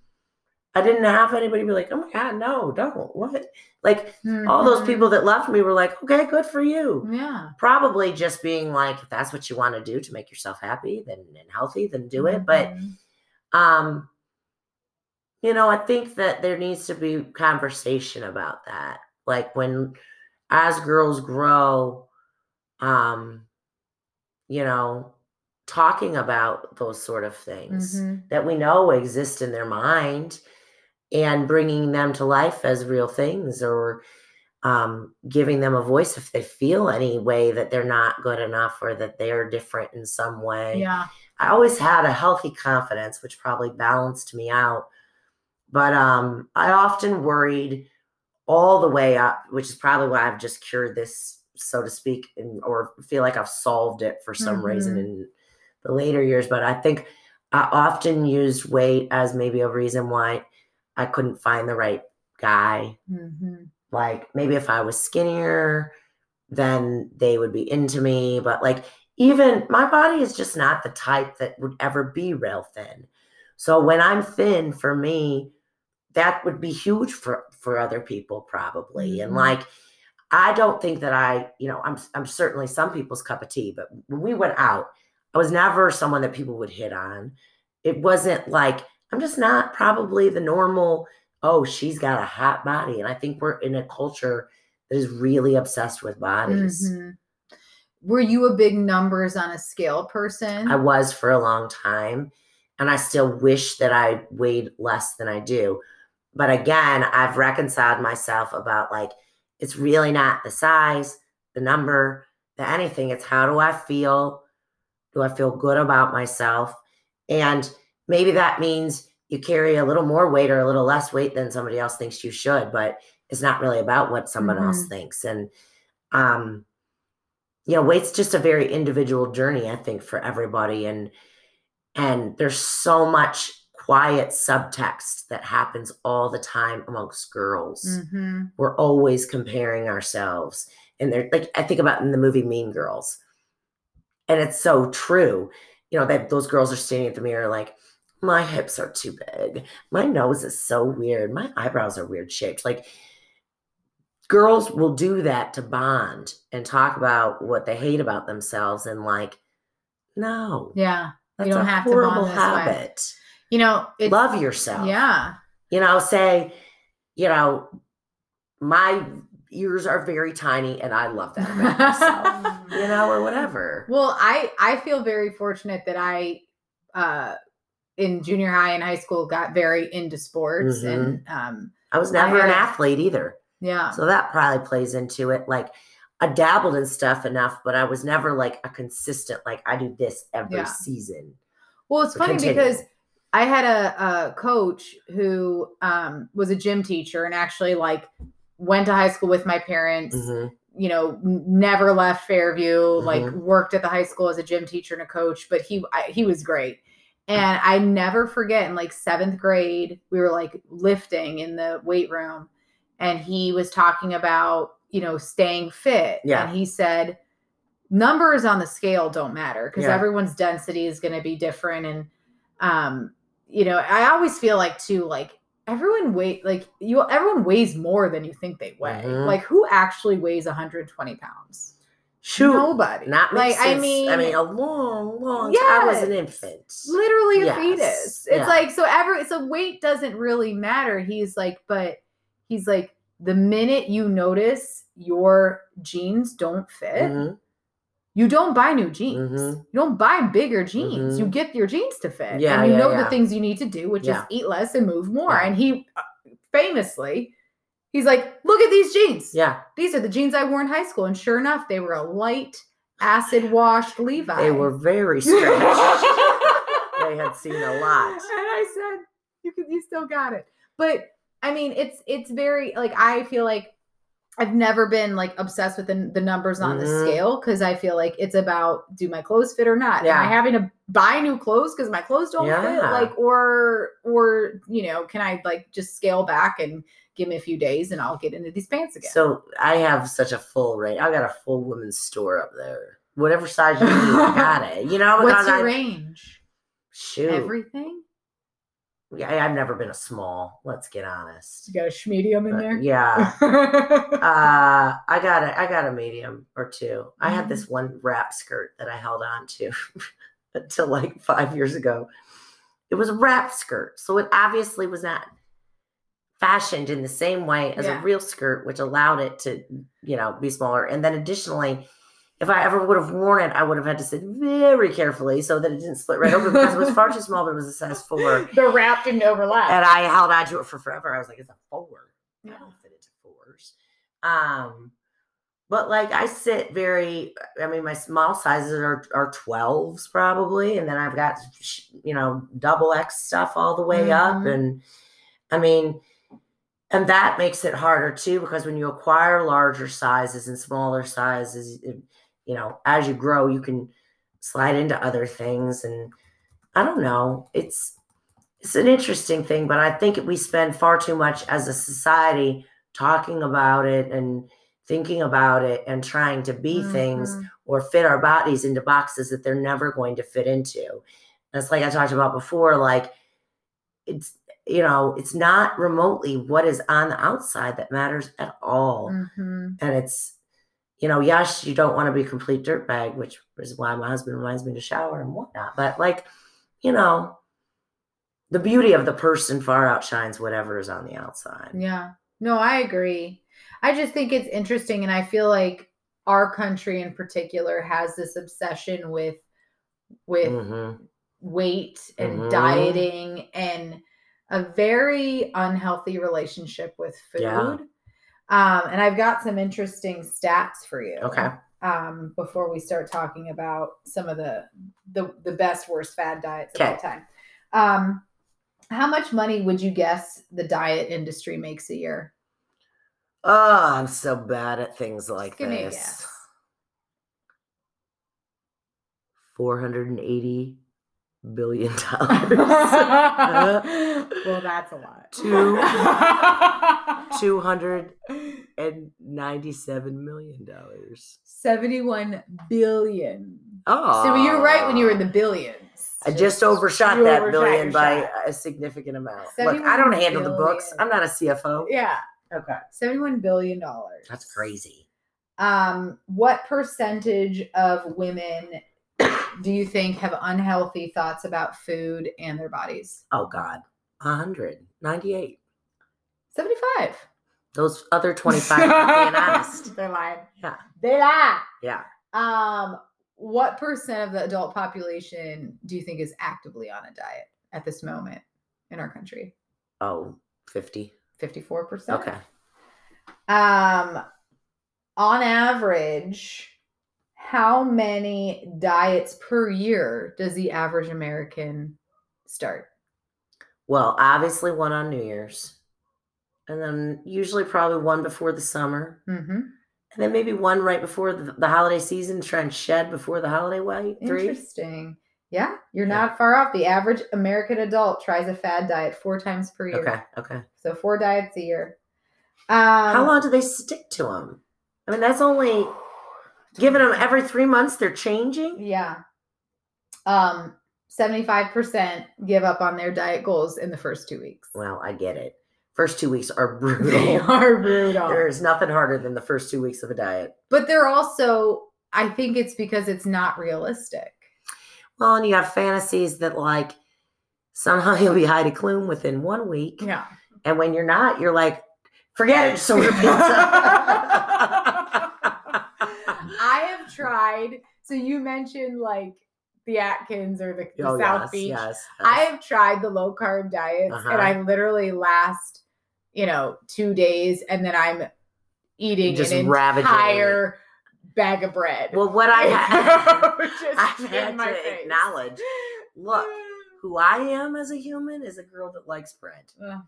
I didn't have anybody be like, "Oh my god, no, don't." What? Like all those Mhm. people that left me were like, "Okay, good for you." Yeah. Probably just being like, if that's what you want to do to make yourself happy, then and healthy, then do it. But Mhm. um, you know, I think that there needs to be conversation about that. Like when as girls grow, um, you know, talking about those sort of things Mhm. that we know exist in their mind and bringing them to life as real things or um, giving them a voice if they feel any way that they're not good enough or that they're different in some way. Yeah. I always had a healthy confidence, which probably balanced me out. But um, I often worried all the way up, which is probably why I've just cured this, so to speak, and, or feel like I've solved it for some reason Mhm. in the later years. But I think I often used weight as maybe a reason why I couldn't find the right guy. Mhm. Like maybe if I was skinnier, then they would be into me. But like even my body is just not the type that would ever be real thin. So when I'm thin, for me, that would be huge for for other people probably. And Mhm. like I don't think that I, you know, I'm I'm certainly some people's cup of tea, but when we went out, I was never someone that people would hit on. It wasn't like I'm just not probably the normal, oh, she's got a hot body. And I think we're in a culture that is really obsessed with bodies. Mhm. Were you a big numbers on a scale person? I was for a long time, and I still wish that I weighed less than I do. But again, I've reconciled myself about like it's really not the size, the number, the anything. It's how do I feel? Do I feel good about myself? And maybe that means you carry a little more weight or a little less weight than somebody else thinks you should, but it's not really about what someone else thinks. And um, you know, weight's just a very individual journey, I think, for everybody. And and there's so much quiet subtext that happens all the time amongst girls. Mhm. We're always comparing ourselves. And they're like, I think about in the movie Mean Girls. And it's so true. You know, that those girls are standing at the mirror like, my hips are too big. My nose is so weird. My eyebrows are weird shaped. Like girls will do that to bond and talk about what they hate about themselves and like, no, Yeah. that's don't a have to horrible way. habit. You know, Love yourself. Yeah. You know, say, you know, my ears are very tiny and I love that about myself. [laughs] you know, or whatever. Well, I I feel very fortunate that I uh in junior high and high school got very into sports Mhm. and um I was never I an athlete either. yeah. So that probably plays into it. Like I dabbled in stuff enough, but I was never like a consistent, like I do this every Yeah. season. Well, it's So funny continue. because I had a, a coach who um, was a gym teacher and actually like went to high school with my parents. Mhm. You know, never left Fairview. Like Mhm. worked at the high school as a gym teacher and a coach. But he I, he was great, and I never forget. In like seventh grade, we were like lifting in the weight room, and he was talking about you know staying fit. Yeah. and he said numbers on the scale don't matter because Yeah. everyone's density is going to be different and um you know i always feel like too like everyone weight like you everyone weighs more than you think they weigh Mhm. like who actually weighs 120 pounds Shoot. nobody Not like i mean I mean, a long, long. I was an infant. literally a Yes. fetus it's Yeah. like so every so weight doesn't really matter he's like but he's like the minute you notice your jeans don't fit Mhm, you don't buy new jeans. Mhm. You don't buy bigger jeans. You Mhm. get your jeans to fit. Yeah, and you yeah, know yeah. the things you need to do, which Yeah. is eat less and move more. Yeah. And he uh, famously He's like, look at these jeans. Yeah, These are the jeans I wore in high school. And sure enough, they were a light acid washed Levi. they were very stretched. [laughs] they had seen a lot. And I said, you can, you still got it. But I mean, it's it's very like I feel like I've never been like obsessed with the, the numbers on the Mhm. scale because I feel like it's about do my clothes fit or not? Am I having to buy new clothes because my clothes don't fit? Like, or or you know, can I like just scale back and give me a few days and I'll get into these pants again? So I have such a full range. I got a full women's store up there. Whatever size you need, I got it. You know, [laughs] What's your I range? shoot. Everything? Yeah, I've never been a small. Let's get honest. You got a medium in there? yeah. [laughs] Uh, I got a, I got a medium or two. I had Mm-hmm. this one wrap skirt that I held on to [laughs] until like five years ago. It was a wrap skirt, so it obviously was not fashioned in the same way as Yeah. a real skirt, which allowed it to, you know, be smaller. And then additionally, if I ever would have worn it, I would have had to sit very carefully so that it didn't split right open because it was far too small, but it was a size four. [laughs] the wrap didn't overlap. And I held on to it for forever. I was like, it's a four. I Yeah. don't fit into fours. Um, but like I sit very. I mean, my small sizes are are twelves probably, and then I've got you know double X stuff all the way up, Mhm. and I mean, and that makes it harder too because when you acquire larger sizes and smaller sizes, it, you know, as you grow, you can slide into other things, and I don't know. It's it's an interesting thing, but I think we spend far too much as a society talking about it and thinking about it and trying to be things Mhm. or fit our bodies into boxes that they're never going to fit into. And it's like I talked about before, like it's you know, it's not remotely what is on the outside that matters at all. Mhm. And it's, you know, yes, you don't want to be a complete dirtbag, which is why my husband reminds me to shower and whatnot. But like, you know, the beauty of the person far outshines whatever is on the outside. Yeah. No, I agree. I just think it's interesting and I feel like our country in particular has this obsession with with Mhm. weight and Mhm. dieting and a very unhealthy relationship with food. Yeah. Um, and I've got some interesting stats for you. Okay. Um, before we start talking about some of the the, the best worst fad diets of all time. Um, how much money would you guess the diet industry makes a year? Oh, I'm so bad at things like give me a this. guess. 480 billion [laughs] dollars. well, that's a lot. Two. 297 [laughs] million dollars. 71 billion. Oh. So you were right when you were in the billions. I just overshot that overshot billion by shot. a significant amount. Look, I don't handle the books. I'm not a CFO. Yeah, Okay. 71 billion dollars. That's crazy. Um, what percentage of women do you think have unhealthy thoughts about food and their bodies? Oh God. 198. 75. Those other 25 are being [laughs] honest. They're lying. Yeah. They lie. Yeah. Um, what percent of the adult population do you think is actively on a diet at this moment in our country? Oh, 50. 54%. Okay. Um, on average, how many diets per year does the average American start? Well, obviously one on New Year's. And then usually probably one before the summer. Mm-hmm. And then maybe one right before the, the holiday season to try and shed before the holiday weight. Three. Interesting. Yeah, you're Yeah. not far off. The average American adult tries a fad diet four times per year. Okay. Okay. So four diets a year. Um, How long do they stick to them? I mean, that's only giving them every three months. They're changing. Yeah. Um, 75% give up on their diet goals in the first two weeks. Well, I get it. First two weeks are [laughs] brutal. They are brutal. There's nothing harder than the first two weeks of a diet. but they're also, I think it's because it's not realistic. Well, and you have fantasies that like somehow [laughs] you'll be Heidi Klum within one week, Yeah. and when you're not, you're like, forget it, order pizza. [laughs] Tried. So you mentioned like the Atkins or the, the oh, South yes, Beach. yes, I have tried the low carb diets Uh-huh. and I literally last, you know, two days, and then I'm eating Just an ravaging entire bag of bread. Well, what I [laughs] have, [laughs] Just I've had my to face. acknowledge, look, [sighs] who I am as a human is a girl that likes bread. Ugh.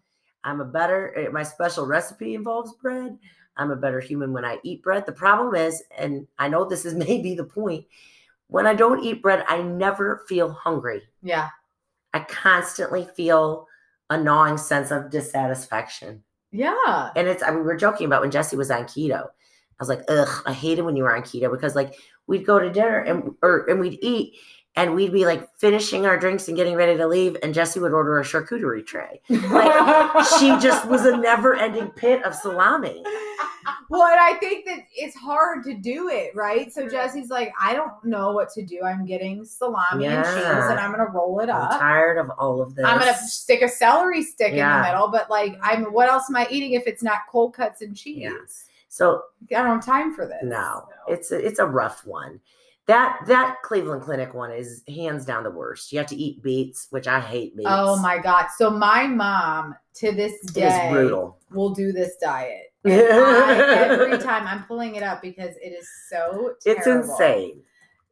I'm a better, eh, my special recipe involves bread. I'm a better human when I eat bread. The problem is, and I know this is [laughs] maybe the point, when I don't eat bread, I never feel hungry. Yeah. I constantly feel a gnawing sense of dissatisfaction. Yeah. And it's, I mean, we were joking about when Jesse was on keto. I was like, ugh, I hated when you were on keto because like we'd go to dinner and or and we'd eat and we'd be like finishing our drinks and getting ready to leave, and Jesse would order a charcuterie tray. Like, She just was a [laughs] never-ending pit of salami. Well, and I think that it's hard to do it, right? So Jesse's like, I don't know what to do. I'm getting salami and cheese, and I'm gonna roll it up. I'm tired of all of this. I'm gonna stick a celery stick in the middle, but like, I'm what else am I eating if it's not cold cuts and cheese? Yeah. So I don't have time for this. no, it's a, it's a rough one. That that Cleveland Clinic one is hands down the worst. You have to eat beets, which I hate beets. Oh my god! So my mom to this day is brutal. will do this diet. I, every [laughs] time I'm pulling it up because it is so It's terrible. insane.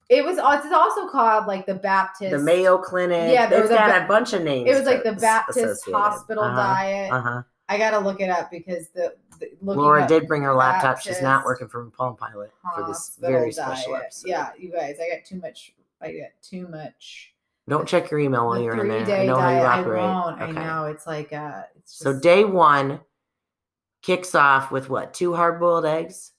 It was it's also called like the Baptist The Mayo Clinic. Yeah, there it's was a got ba- a bunch of names. It was like the Baptist associated. hospital Uh-huh, diet. Uh-huh. I gotta look it up because the, the Laura did bring her laptop. She's not working from Palm Pilot for this very special episode. Yeah, you guys, I got too much. I got too much. Don't check your email while you're in there. I know how you diet, operate. I won't. Okay. I know it's like uh, it's just, So day one kicks off with what? Two hard boiled eggs.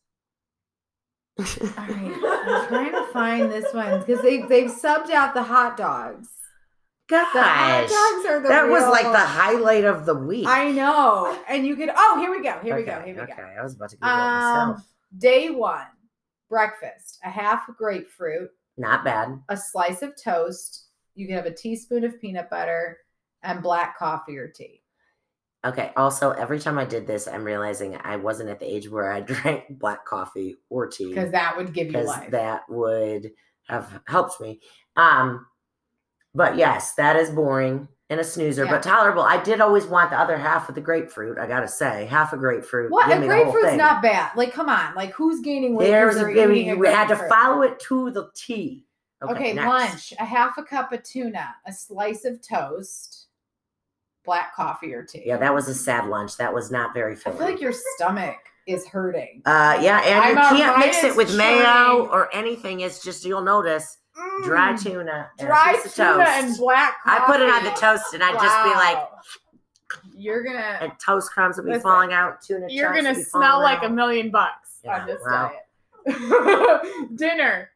All right, I'm trying to find this one because they they've subbed out the hot dogs. The hot dogs are the that was like the highlight of the week. I know, and you could. Oh, here we go. Here we go. Here we okay. go. I was about to Google it myself. Um, day one, breakfast: a half grapefruit, Not bad. a slice of toast. You can have a teaspoon of peanut butter and black coffee or tea. Okay. Also, every time I did this, I'm realizing I wasn't at the age where I [laughs] drank black coffee or tea Because that would give you life. that would have helped me. Um, but yes, that is boring and a snoozer, Yeah. but tolerable. I did always want the other half of the grapefruit. I gotta say, half a grapefruit. what? A me the whole grapefruit's not bad. Like, come on. Like, who's gaining weight? There's a they're a we had to follow it to the T. Okay, next. lunch: a half a cup of tuna, a slice of toast, black coffee or tea. Yeah, that was a sad lunch. That was not very filling. I feel like your stomach is hurting. uh, yeah, and I'm you can't mix it with mayo or anything. It's just you'll notice dry Mm. tuna, and dry tuna toast. and black I put it on the toast, and I'd just be like, "You're gonna, [laughs] and toast crumbs will be Listen, falling out. Tuna. you're gonna smell like a million bucks Yeah, on this wow. diet." [laughs] Dinner: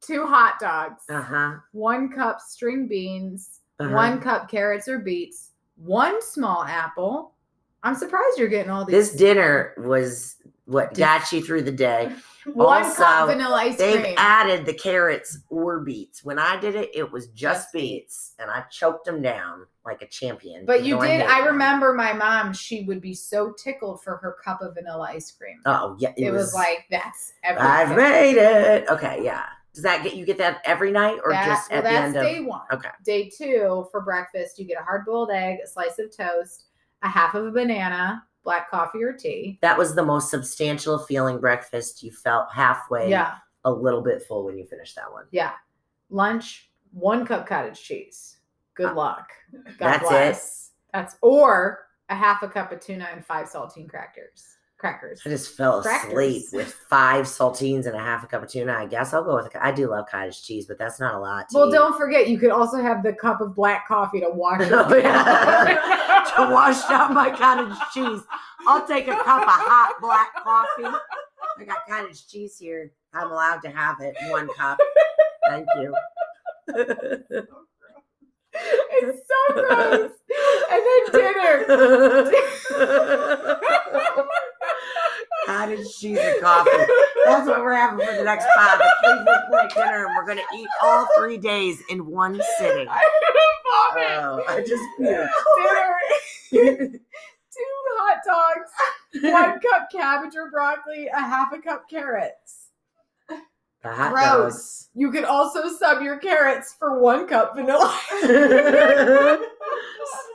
two hot dogs, Uh huh. one cup string beans, Uh-huh. one cup carrots or beets, one small apple. I'm surprised you're getting all these. This dinner was what got you through the day. [laughs] one also, cup vanilla ice They've cream. added the carrots or beets. When I did it, it was just beets, and I choked them down like a champion. But you did. hate I remember my mom. She would be so tickled for her cup of vanilla ice cream. Oh yeah, it, was, like that's everything. I've made it. Okay, yeah. Does that get you get that every night or That- just well, at the end of? day one. Okay. Day two for breakfast, you get a hard boiled egg, a slice of toast, a half of a banana, black coffee or tea. That was the most substantial feeling breakfast. You felt halfway, Yeah, a little bit full when you finished that one. yeah. Lunch, one cup cottage cheese. Good Uh, luck. God that's it? bless. That's or a half a cup of tuna and five saltine crackers. Crackers. I just fell Crackers. asleep with five saltines and a half a cup of tuna. I guess I'll go with. I do love cottage cheese, but that's not a lot. Well, eat. don't forget, you could also have the cup of black coffee to wash [laughs] Oh, yeah. [laughs] to wash down my cottage cheese. I'll take a cup of hot black coffee. I got cottage cheese here. I'm allowed to have it. One cup. Thank you. [laughs] it's so gross. And then dinner. Cottage cheese and coffee. That's what we're having for the next. The Cleveland Clinic dinner, and we're gonna eat all three days in one sitting. I'm Oh. I just puked. [laughs] Dinner. [laughs] Two hot dogs, one cup cabbage or broccoli, a half a cup carrots. The hot Gross. You could also sub your carrots for one cup vanilla. [laughs]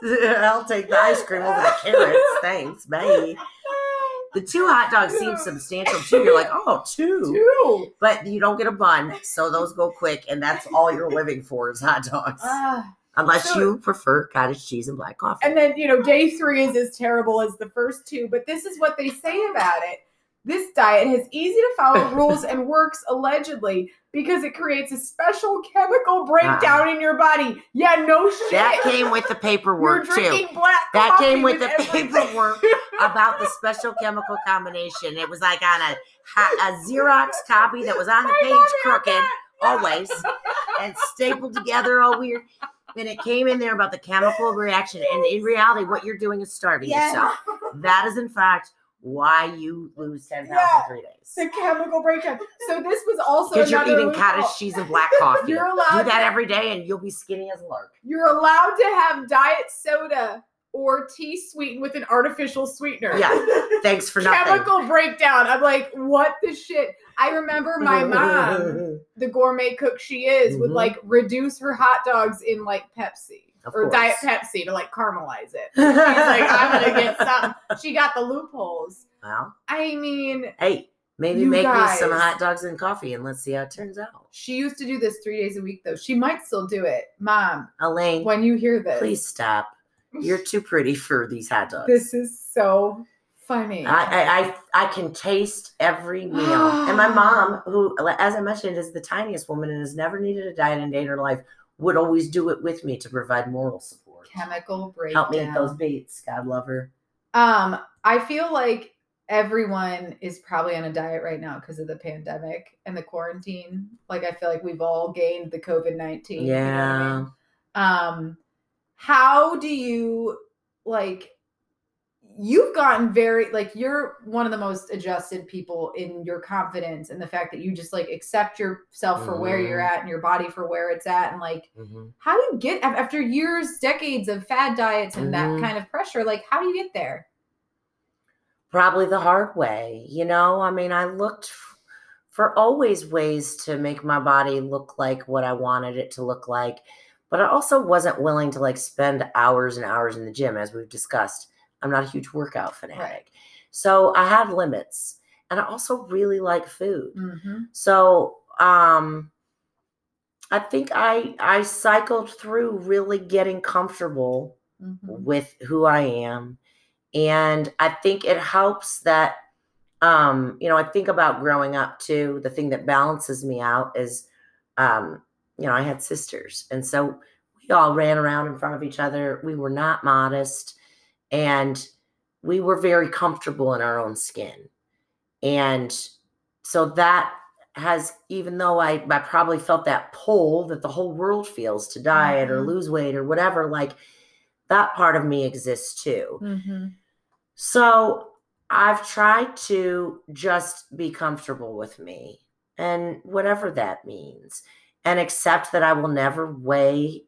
I'll take the ice cream over the carrots. Thanks, bye. The two hot dogs seem substantial too. You're like, oh, two. [laughs] Two. But you don't get a bun, so those go quick, and that's all you're living for is hot dogs. Ah. Unless so- you prefer cottage cheese and black coffee. And then, you know, day three is as terrible as the first two, but this is what they say about it. This diet has easy to follow [laughs] rules and works allegedly because it creates a special chemical breakdown in your body. Yeah, no shit. that came with the [laughs] paperwork too. That came with the everything. paperwork about the special chemical combination. It was like on a, a Xerox copy that was on the page crooked, always, and stapled together all weird. And it came in there about the chemical reaction. And in reality, what you're doing is starving Yes. yourself. That is, in fact, why you lose 10 pounds Yeah. in three days. the chemical breakdown. So this was also Because you're eating cottage cheese and black [laughs] coffee. You're allowed Do that to- every day and you'll be skinny as a lark. You're allowed to have diet soda or tea sweetened with an artificial sweetener. Yeah. [laughs] Thanks for nothing. Chemical breakdown. I'm like, what the shit? I remember my [laughs] mom, the gourmet cook she is, would Mhm. like reduce her hot dogs in like Pepsi Of or Diet. Pepsi to like caramelize it. She's like, I'm gonna get [laughs] some. She got the loopholes. Well, I mean, hey, maybe make me some hot dogs and coffee and let's see how it turns out. she used to do this three days a week though. She might still do it. Mom, Elaine, when you hear this, please stop. You're too pretty for these hot dogs. This is so funny. I, I, I, I can taste every [gasps] meal. and my mom, who, as I mentioned, is the tiniest woman and has never needed a diet in day in her life, would always do it with me to provide moral support. Chemical breakdown. Help me eat those beets. God love her. Um, I feel like everyone is probably on a diet right now because of the pandemic and the quarantine. Like I feel like we've all gained the COVID nineteen. Yeah. Um, how do you like? You've gotten very like you're one of the most adjusted people in your confidence and the fact that you just like accept yourself for where you're Mhm. at and your body for where it's at and like Mhm. how do you get after years decades of fad diets and Mhm. that kind of pressure like how do you get there Probably the hard way. You know, I mean, I looked for always ways to make my body look like what I wanted it to look like. But I also wasn't willing to like spend hours and hours in the gym, as we've discussed. I'm not a huge workout fanatic. So I had limits. And I also really like food. mm-hmm. So um I think I I cycled through really getting comfortable Mm-hmm. with who I am. And I think it helps that um, you know, I think about growing up too. The thing that balances me out is um, you know, I had sisters. And so we all ran around in front of each other. We were not modest and we were very comfortable in our own skin. And so that has even though I, I probably felt that pull that the whole world feels to diet or Mhm. lose weight or whatever, like that part of me exists too. Mm-hmm. So I've tried to just be comfortable with me and whatever that means and accept that I will never weigh.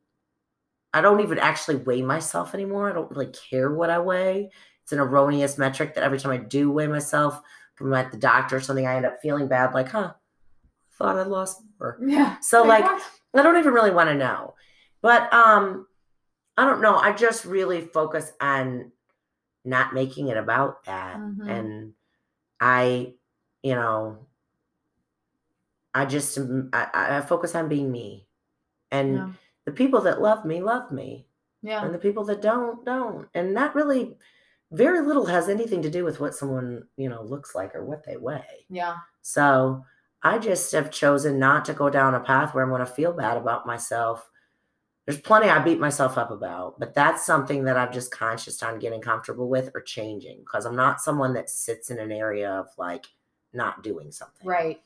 I don't even actually weigh myself anymore. I don't really care what I weigh. It's an erroneous metric that every time I do weigh myself from like the doctor or something, I end up feeling bad, like, huh, thought I lost more. yeah So like? I don't even really want to know. But um I don't know. I just really focus on not making it about that. Mhm. And I, you know, I just I, I I focus on being me. And yeah. The people that love me love me. yeah And the people that don't don't. And that really very little has anything to do with what someone, you know, looks like or what they weigh. yeah So I just have chosen not to go down a path where I'm going to feel bad about myself. There's plenty I beat myself up about, but that's something that I've just conscious on getting comfortable with or changing because I'm not someone that sits in an area of like not doing something. right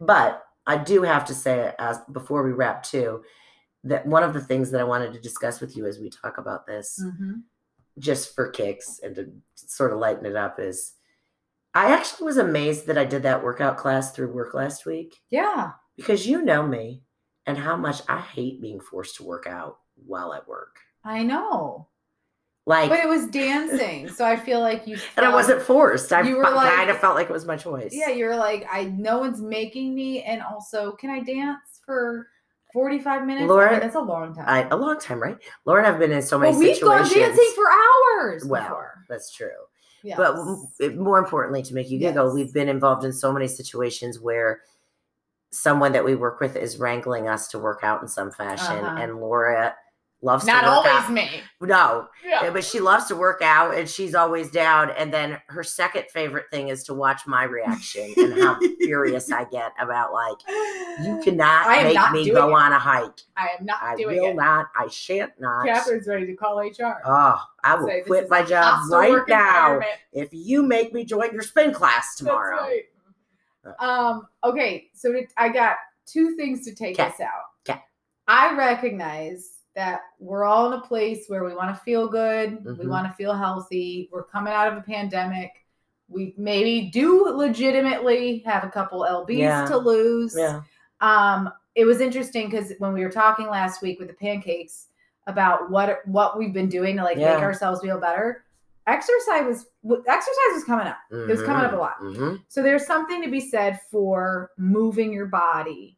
But I do have to say, as before we wrap too, that one of the things that I wanted to discuss with you as we talk about this mm-hmm. just for kicks and to sort of lighten it up is I actually was amazed that I did that workout class through work last week yeah because you know me and how much I hate being forced to work out while at work. i know Like, But it was dancing, so I feel like you. [laughs] and I wasn't forced. I you were like- kind of felt like it was my choice. Yeah, you're like, I no one's making me, and also, can I dance for 45 minutes? I Laura, mean, that's a long time. I, a long time, right? Laura and I've been in so many well, we've gone dancing for hours well, before. that's true. Yes. But more importantly, to make you giggle, Yes. we've been involved in so many situations where someone that we work with is wrangling us to work out in some fashion, Uh-huh. and Laura loves not to work always out. me. No, Yeah. but she loves to work out, and she's always down. And then her second favorite thing is to watch my reaction and how [laughs] furious I get about like you [sighs] cannot make not me go it. on a hike. I am not I doing it. I will not. I shan't not. Kathryn's ready to call HR. Oh, I will Say, quit my job right now if you make me join your spin class tomorrow. right. Uh. Um. Okay. So I got two things to take us out. 'Kay. I recognize that we're all in a place where we want to feel good. We Mhm. want to feel healthy. We're coming out of a pandemic. We maybe do legitimately have a couple lbs Yeah. to lose. Yeah. Um, it was interesting because when we were talking last week with the pancakes about what what we've been doing to like Yeah. make ourselves feel better, exercise was exercise was coming up. It was coming up a lot. hmm So there's something to be said for moving your body.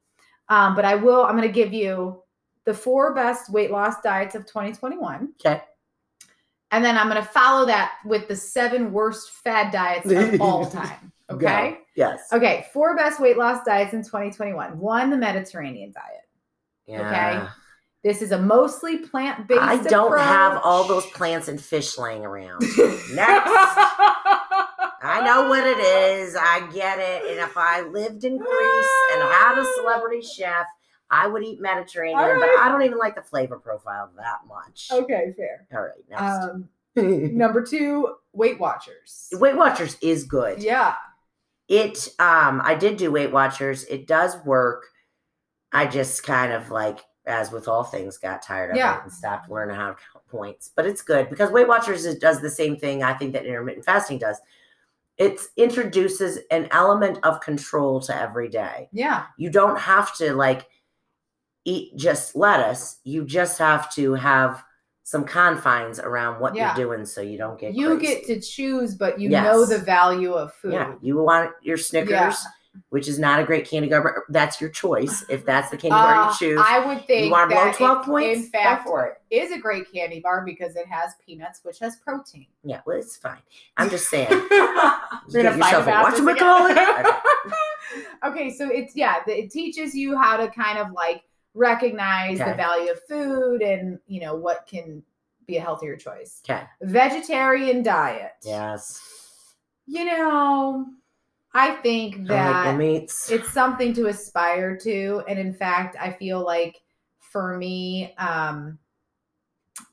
Um, but I will. I'm going to give you the four best weight loss diets of 2021, Okay. and then I'm going to follow that with the seven worst fad diets of [laughs] all time. Okay. Yes. Okay, four best weight loss diets in 2021. One, the Mediterranean diet. Yeah. Okay. This is a mostly plant based. I don't have all those plants and fish laying around. [laughs] Next. I know what it [laughs] is. I get it. And if I lived in Greece and had a celebrity chef, I would eat Mediterranean, All but. I don't even like the flavor profile that much. Okay, fair. All right. Next. Um, [laughs] number two, Weight Watchers. Weight Watchers is good. Yeah. It um I did do Weight Watchers. It does work. I just kind of like as with all things got tired of Yeah. it and stopped learning how to count points. But it's good because Weight Watchers it does the same thing I think that intermittent fasting does. It introduces an element of control to every day. Yeah. You don't have to like eat just lettuce. You just have to have some confines around what Yeah. you're doing so you don't get You crazy. get to choose, but you Yes. know the value of food. Yeah, you want your Snickers, Yeah. which is not a great candy bar. That's your choice. If that's the candy bar Uh, you choose, I would think you want to blow that twelve it, points. in fact, go for it. is a great candy bar because it has peanuts, which has protein. Yeah, well, it's fine. I'm just saying. [laughs] We're Get yourself a about this whatchamacallit. again. [laughs] Okay. okay, so it's yeah, it teaches you how to kind of like recognize the value of food and you know what can be a healthier choice. Okay. Vegetarian diet. Yes. You know, I think I like that it's something to aspire to and in fact i feel like for me um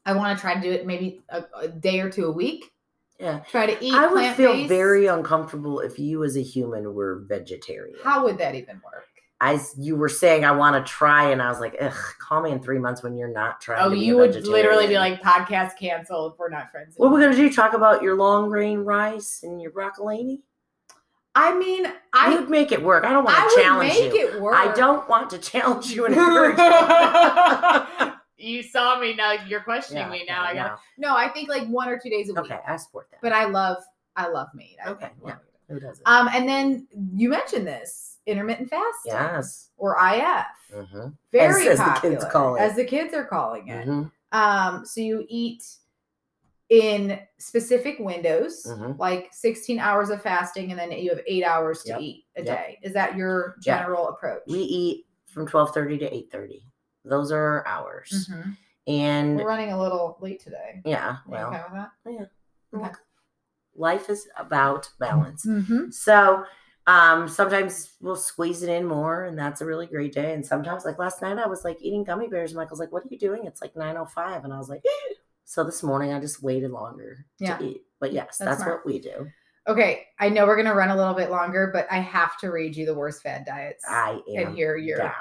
i want to try to do it maybe a, a day or two a week yeah. try to eat I would feel very uncomfortable if you, as a human, were vegetarian. how would that even work I, s- you were saying I want to try, and I was like, ugh, call me in three months when you're not trying. oh to be a you would literally be like podcast canceled if we're not friends What we're anymore." gonna do? Talk about your long grain rice and your broccolini? i mean i You'd make it work. I don't want i to challenge make you. it work I don't want to challenge you and encourage you. you saw me now you're questioning Yeah, me now yeah, i got no i think like one or two days a no. week Okay, I support that. but i love i love meat I Okay, yeah. Who doesn't? Um, and then you mentioned this intermittent fasting, yes. or IF, Mm-hmm. very as the kids call it. as the kids are calling it. hmm Um, so you eat in specific windows, Mhm. like 16 hours of fasting, and then you have eight hours to Yep. eat a Yep. day. Is that your general approach? We eat from twelve thirty to eight thirty. Those are our hours, Mhm. and We're running a little late today. yeah, well, okay with that? Yeah. Okay. Life is about balance. Mhm. So um sometimes we'll squeeze it in more and that's a really great day. And sometimes like last night I was like eating gummy bears. Michael's like, What are you doing? It's like 905. And I was like, [gasps] so this morning I just waited longer Yeah. to eat. But yes, That's that's, what we do. Okay, I know we're gonna run a little bit longer, but I have to read you the worst fad diets I am and hear your down.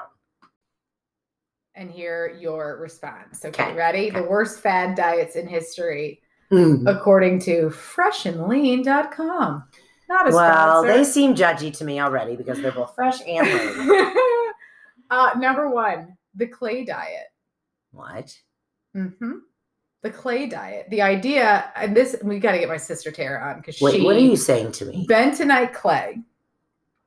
and hear your response. Okay, Okay, ready? The worst fad diets in history, Mhm. according to freshandlean.com. Not a Well, they seem judgy to me already because they're both fresh and lean. [laughs] uh, number one, the clay diet. what? Mm-hmm. the clay diet. The idea, and this we got to get my sister Tara on because Wait, she what are you saying to me? bentonite clay,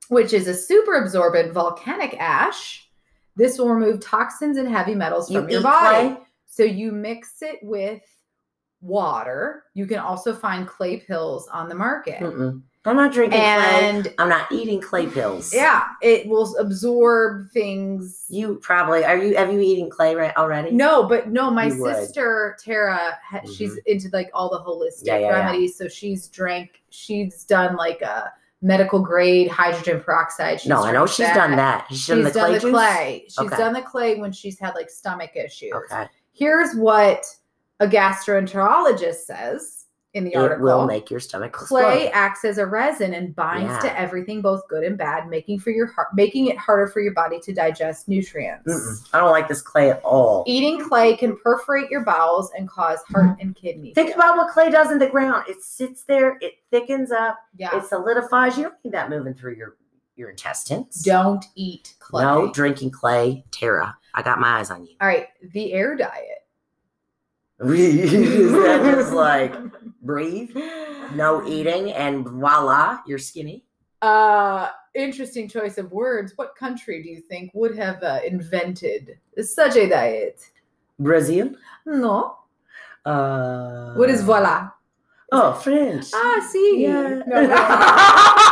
which is a super absorbent volcanic ash. This will remove toxins and heavy metals You from your body. clay? So you mix it with water. You can also find clay pills on the market. Mm-mm. I'm not drinking clay. And I'm not eating clay pills. yeah, it will absorb things. You probably are you have you eaten clay right already? No, but no, my You would. sister Tara, ha- mm-hmm. she's into like all the holistic Yeah, yeah, yeah. remedies. So she's drank, she's done like a medical grade hydrogen peroxide. She's No, I know she's done that. She's, She's done the clay done the clay. She's Okay. done the clay when she's had like stomach issues. Okay. Here's what a gastroenterologist says in the It article. will make your stomach Clay explode. acts as a resin and binds Yeah. to everything, both good and bad, making for your heart, making it harder for your body to digest nutrients. Mm-mm. I don't like this clay at all. Eating clay can perforate your bowels and cause heart mm-hmm. and kidney. Think about what clay does in the ground. It sits there, it thickens up, yeah. it solidifies. You don't need that moving through your your intestines. Don't eat clay. No drinking clay. Tara, I got my eyes on you. All right, the air diet. Is [laughs] that just [laughs] like breathe, no eating, and voila, you're skinny? Uh, interesting choice of words. What country do you think would have uh, invented such a diet? Brazil? No. Uh, What is voila? Oh, French. Ah, see. Yeah. Shh, [laughs]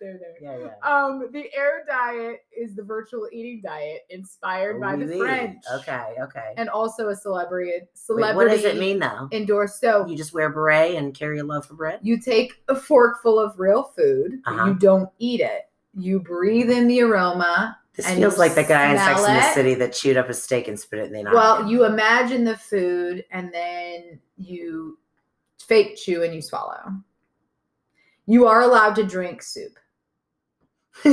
there, there. yeah, yeah. Um, the air diet is the virtual eating diet inspired by the. French. Okay, okay. And also a celebrity Wait, celebrity what does it mean though? endorsed. So You just wear a beret and carry a loaf of bread? you take a forkful of real food, Uh-huh. you don't eat it. You breathe in the aroma. This feels like the guy in Sex in the. City that chewed up a steak and spit it in the. Well, you imagine the food and then you fake chew and you swallow. You are allowed to drink soup. [laughs]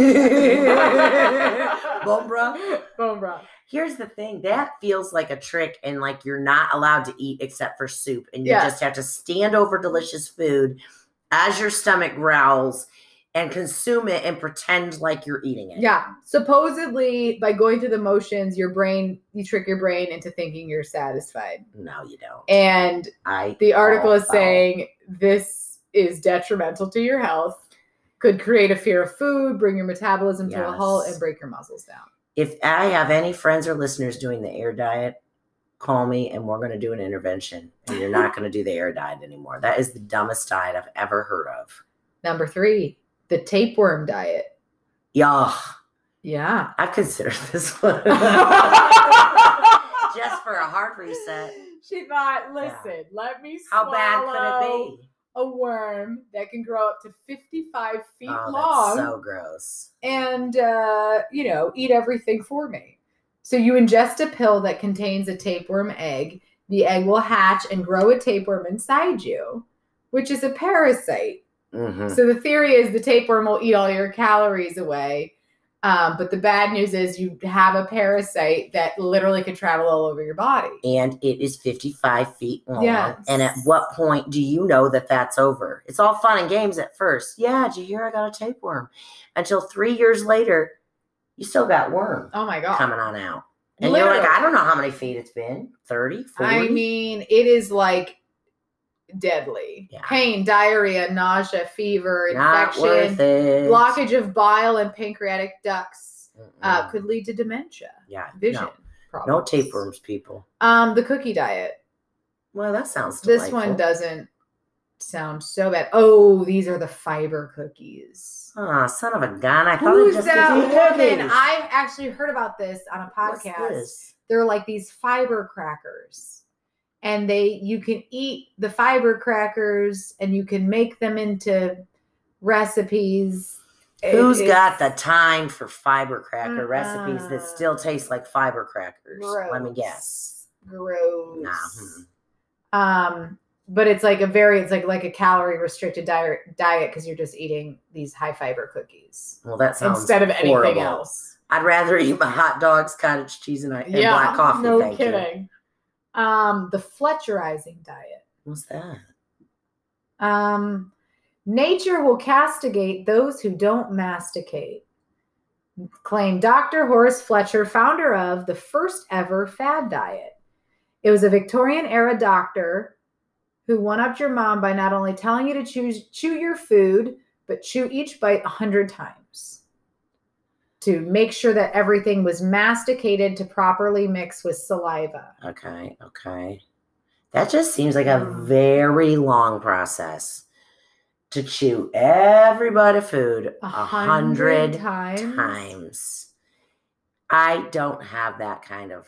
Bone broth. Here's the thing that feels like a trick, and like you're not allowed to eat except for soup, and you Yeah. just have to stand over delicious food as your stomach growls and consume it and pretend like you're eating it. Yeah. Supposedly, by going through the motions, your brain, you trick your brain into thinking you're satisfied. No, you don't. And I the article is saying this is detrimental to your health, could create a fear of food, bring your metabolism to a halt, and break your muscles down. if I have any friends or listeners doing the air diet, call me and we're going to do an intervention. And you're not going to do the air diet anymore. That is the dumbest diet I've ever heard of. Number three, the tapeworm diet. Yeah, Yeah. I've considered [laughs] this one [laughs] just for a heart reset. She thought, listen, let me How bad could it be? A worm that can grow up to 55 feet Oh, long that's so gross. and, uh, you know, eat everything for me. So you ingest a pill that contains a tapeworm egg. The egg will hatch and grow a tapeworm inside you, which is a parasite. hmm So the theory is the tapeworm will eat all your calories away. Um, but the bad news is you have a parasite that literally could travel all over your body. And it is 55 feet long. Yes. And at what point do you know that that's over? It's all fun and games at first. Yeah, did you hear I got a tapeworm? Until three years later, you still got worm Oh my god! coming on out. And you're like, I don't know how many feet it's been 30, 40. I mean, it is like deadly. Yeah. Pain, diarrhea, nausea, fever, not infection, blockage of bile and pancreatic ducts uh, could lead to dementia, yeah, vision No, problems. no tapeworms, people. Um, the cookie diet. Well, that sounds This one doesn't sound so bad. Oh, these are the fiber cookies. Ah, son of a gun. I thought Who's it just that woman? cookies. I actually heard about this on a podcast. They're like these fiber crackers. And they you can eat the fiber crackers and you can make them into recipes. It- Who's it's got the time for fiber cracker recipes that still taste like fiber crackers? Let me guess. Gross. Nah. hmm. Um, but it's like a very it's like like a calorie restricted diet diet because you're just eating these high fiber cookies Well, that sounds instead of anything else. I'd rather eat my hot dogs, cottage cheese, and, and black coffee. no thank you. Um, the Fletcherizing diet. What's that? Um, nature will castigate those who don't masticate. Claimed Dr. Horace Fletcher, founder of the first ever fad diet. It was a Victorian era doctor who one upped your mom by not only telling you to choose, chew your food, but chew each bite a hundred times to make sure that everything was masticated to properly mix with saliva. Okay, okay. That just seems like a very long process to chew every bite of food A hundred times. times. I don't have that kind of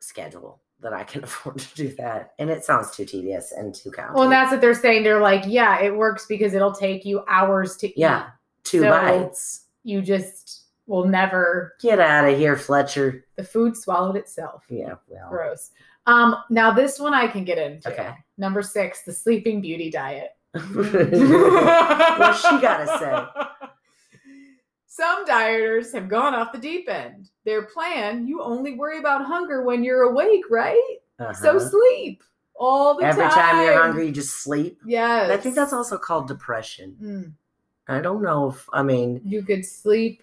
schedule that I can [laughs] afford to do that. And it sounds too tedious and too county. Well, that's what they're saying. They're like, yeah, it works because it'll take you hours to eat. yeah, two So- bites. You just will never, Get out of here, Fletcher. the food swallowed itself. Yeah, well. Gross. Um, now this one I can get into. Okay. Number six, the Sleeping Beauty diet. [laughs] What's she gotta say? [laughs] Some dieters have gone off the deep end. Their plan, you only worry about hunger when you're awake, right? So Uh-huh. sleep all the Every time. Every time you're hungry, you just sleep. Yes. I think that's also called depression. Mm, I don't know if I mean you could sleep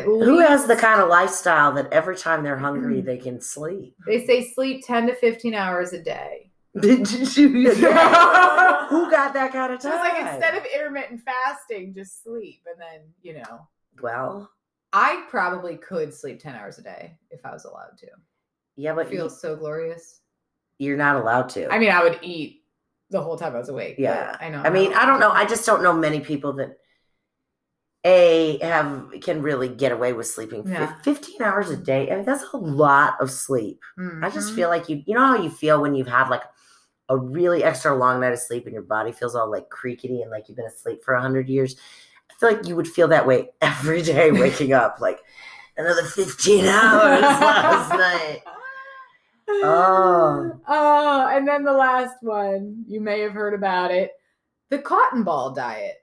who has the kind of lifestyle that every time they're hungry they can sleep. They say sleep 10 to 15 hours a day. [laughs] Did you? Yeah. [laughs] who got that kind of So time? it's like instead of intermittent fasting, just sleep. And then, you know, well, I probably could sleep 10 hours a day if I was allowed to. yeah, It but you, feels so glorious. you're not allowed to. I mean, I would eat the whole time I was awake. Yeah. I know. I mean, I don't know. I just don't know many people that a have can really get away with sleeping Yeah. 15 hours a day. I mean, that's a lot of sleep. I just Mhm. feel like you you know how you feel when you've had like a really extra long night of sleep and your body feels all like creaky and like you've been asleep for a hundred years. I feel like you would feel that way every day waking [laughs] up, like another 15 hours last night. Oh. [laughs] Oh, and then the last one, you may have heard about it the cotton ball diet.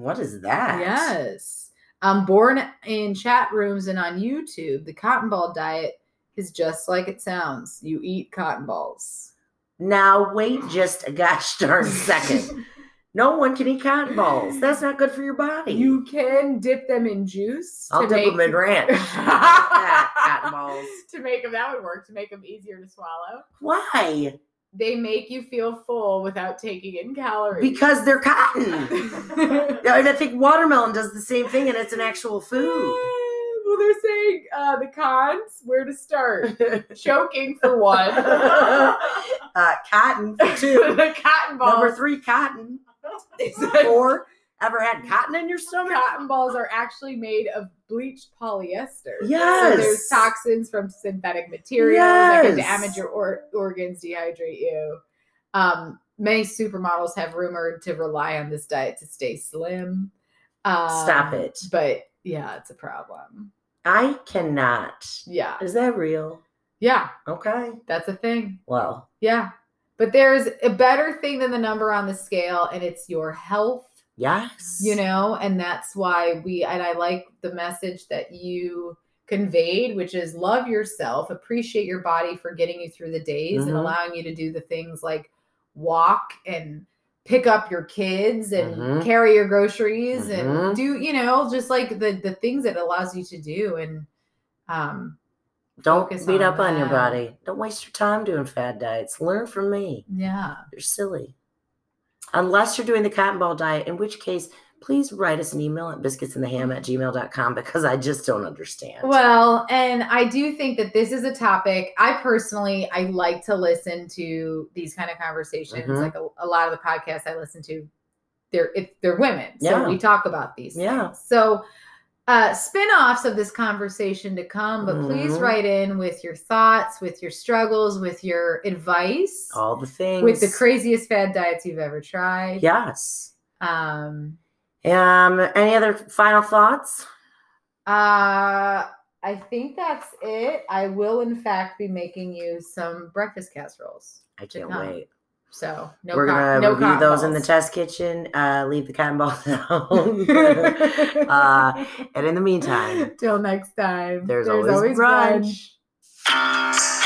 What is that? Yes. Um, born in chat rooms and on YouTube, the cotton ball diet is just like it sounds. You eat cotton balls. Now wait just a gosh darn [laughs] second. No one can eat cotton balls. That's not good for your body. You can dip them in juice. I'll dip make, them in ranch. [laughs] that, cotton balls. to make them, that would work to make them easier to swallow. Why? They make you feel full without taking in calories. Because they're cotton. [laughs] And I think watermelon does the same thing, and it's an actual food. well, they're saying uh, the cons, where to start. [laughs] Choking for one. [laughs] uh, cotton for two. the cotton balls. Number three, cotton. Four, ever had cotton in your stomach? cotton balls are actually made of bleached polyester. So Yes. there's toxins from synthetic materials that can damage your or- organs, dehydrate you. Um, many supermodels have rumored to rely on this diet to stay slim. Um, Stop it. But yeah, it's a problem. I cannot. Yeah. Is that real? Yeah. Okay. That's a thing. Well, Yeah. But there's a better thing than the number on the scale, and it's your health, yes. you know, and that's why we, and I like the message that you conveyed, which is love yourself, appreciate your body for getting you through the days and Mhm. allowing you to do the things like walk and pick up your kids and Mhm. carry your groceries Mhm. and do, you know, just like the the things that it allows you to do. And um Don't beat on up on your body. Don't waste your time doing fad diets. Learn from me. yeah. You're silly. Unless you're doing the cotton ball diet, in which case, please write us an email at biscuitsandtheham at gmail.com because I just don't understand. Well, and I do think that this is a topic. I personally, I like to listen to these kind of conversations. Mhm. Like a, a lot of the podcasts I listen to, they're it, they're women, so Yeah. we talk about these. Yeah. things. So, uh, spin-offs of this conversation to come. But please Mhm. write in with your thoughts, with your struggles, with your advice, All the things. with the craziest fad diets you've ever tried. Yes. Um. Um, any other final thoughts? Uh, I think that's it. I will, in fact, be making you some breakfast casseroles. I can't wait. So no, We're gonna no review cotton those in the test kitchen. Uh, leave the cotton balls out. uh, and in the meantime, [laughs] Till next time. there's, always, brunch. Thank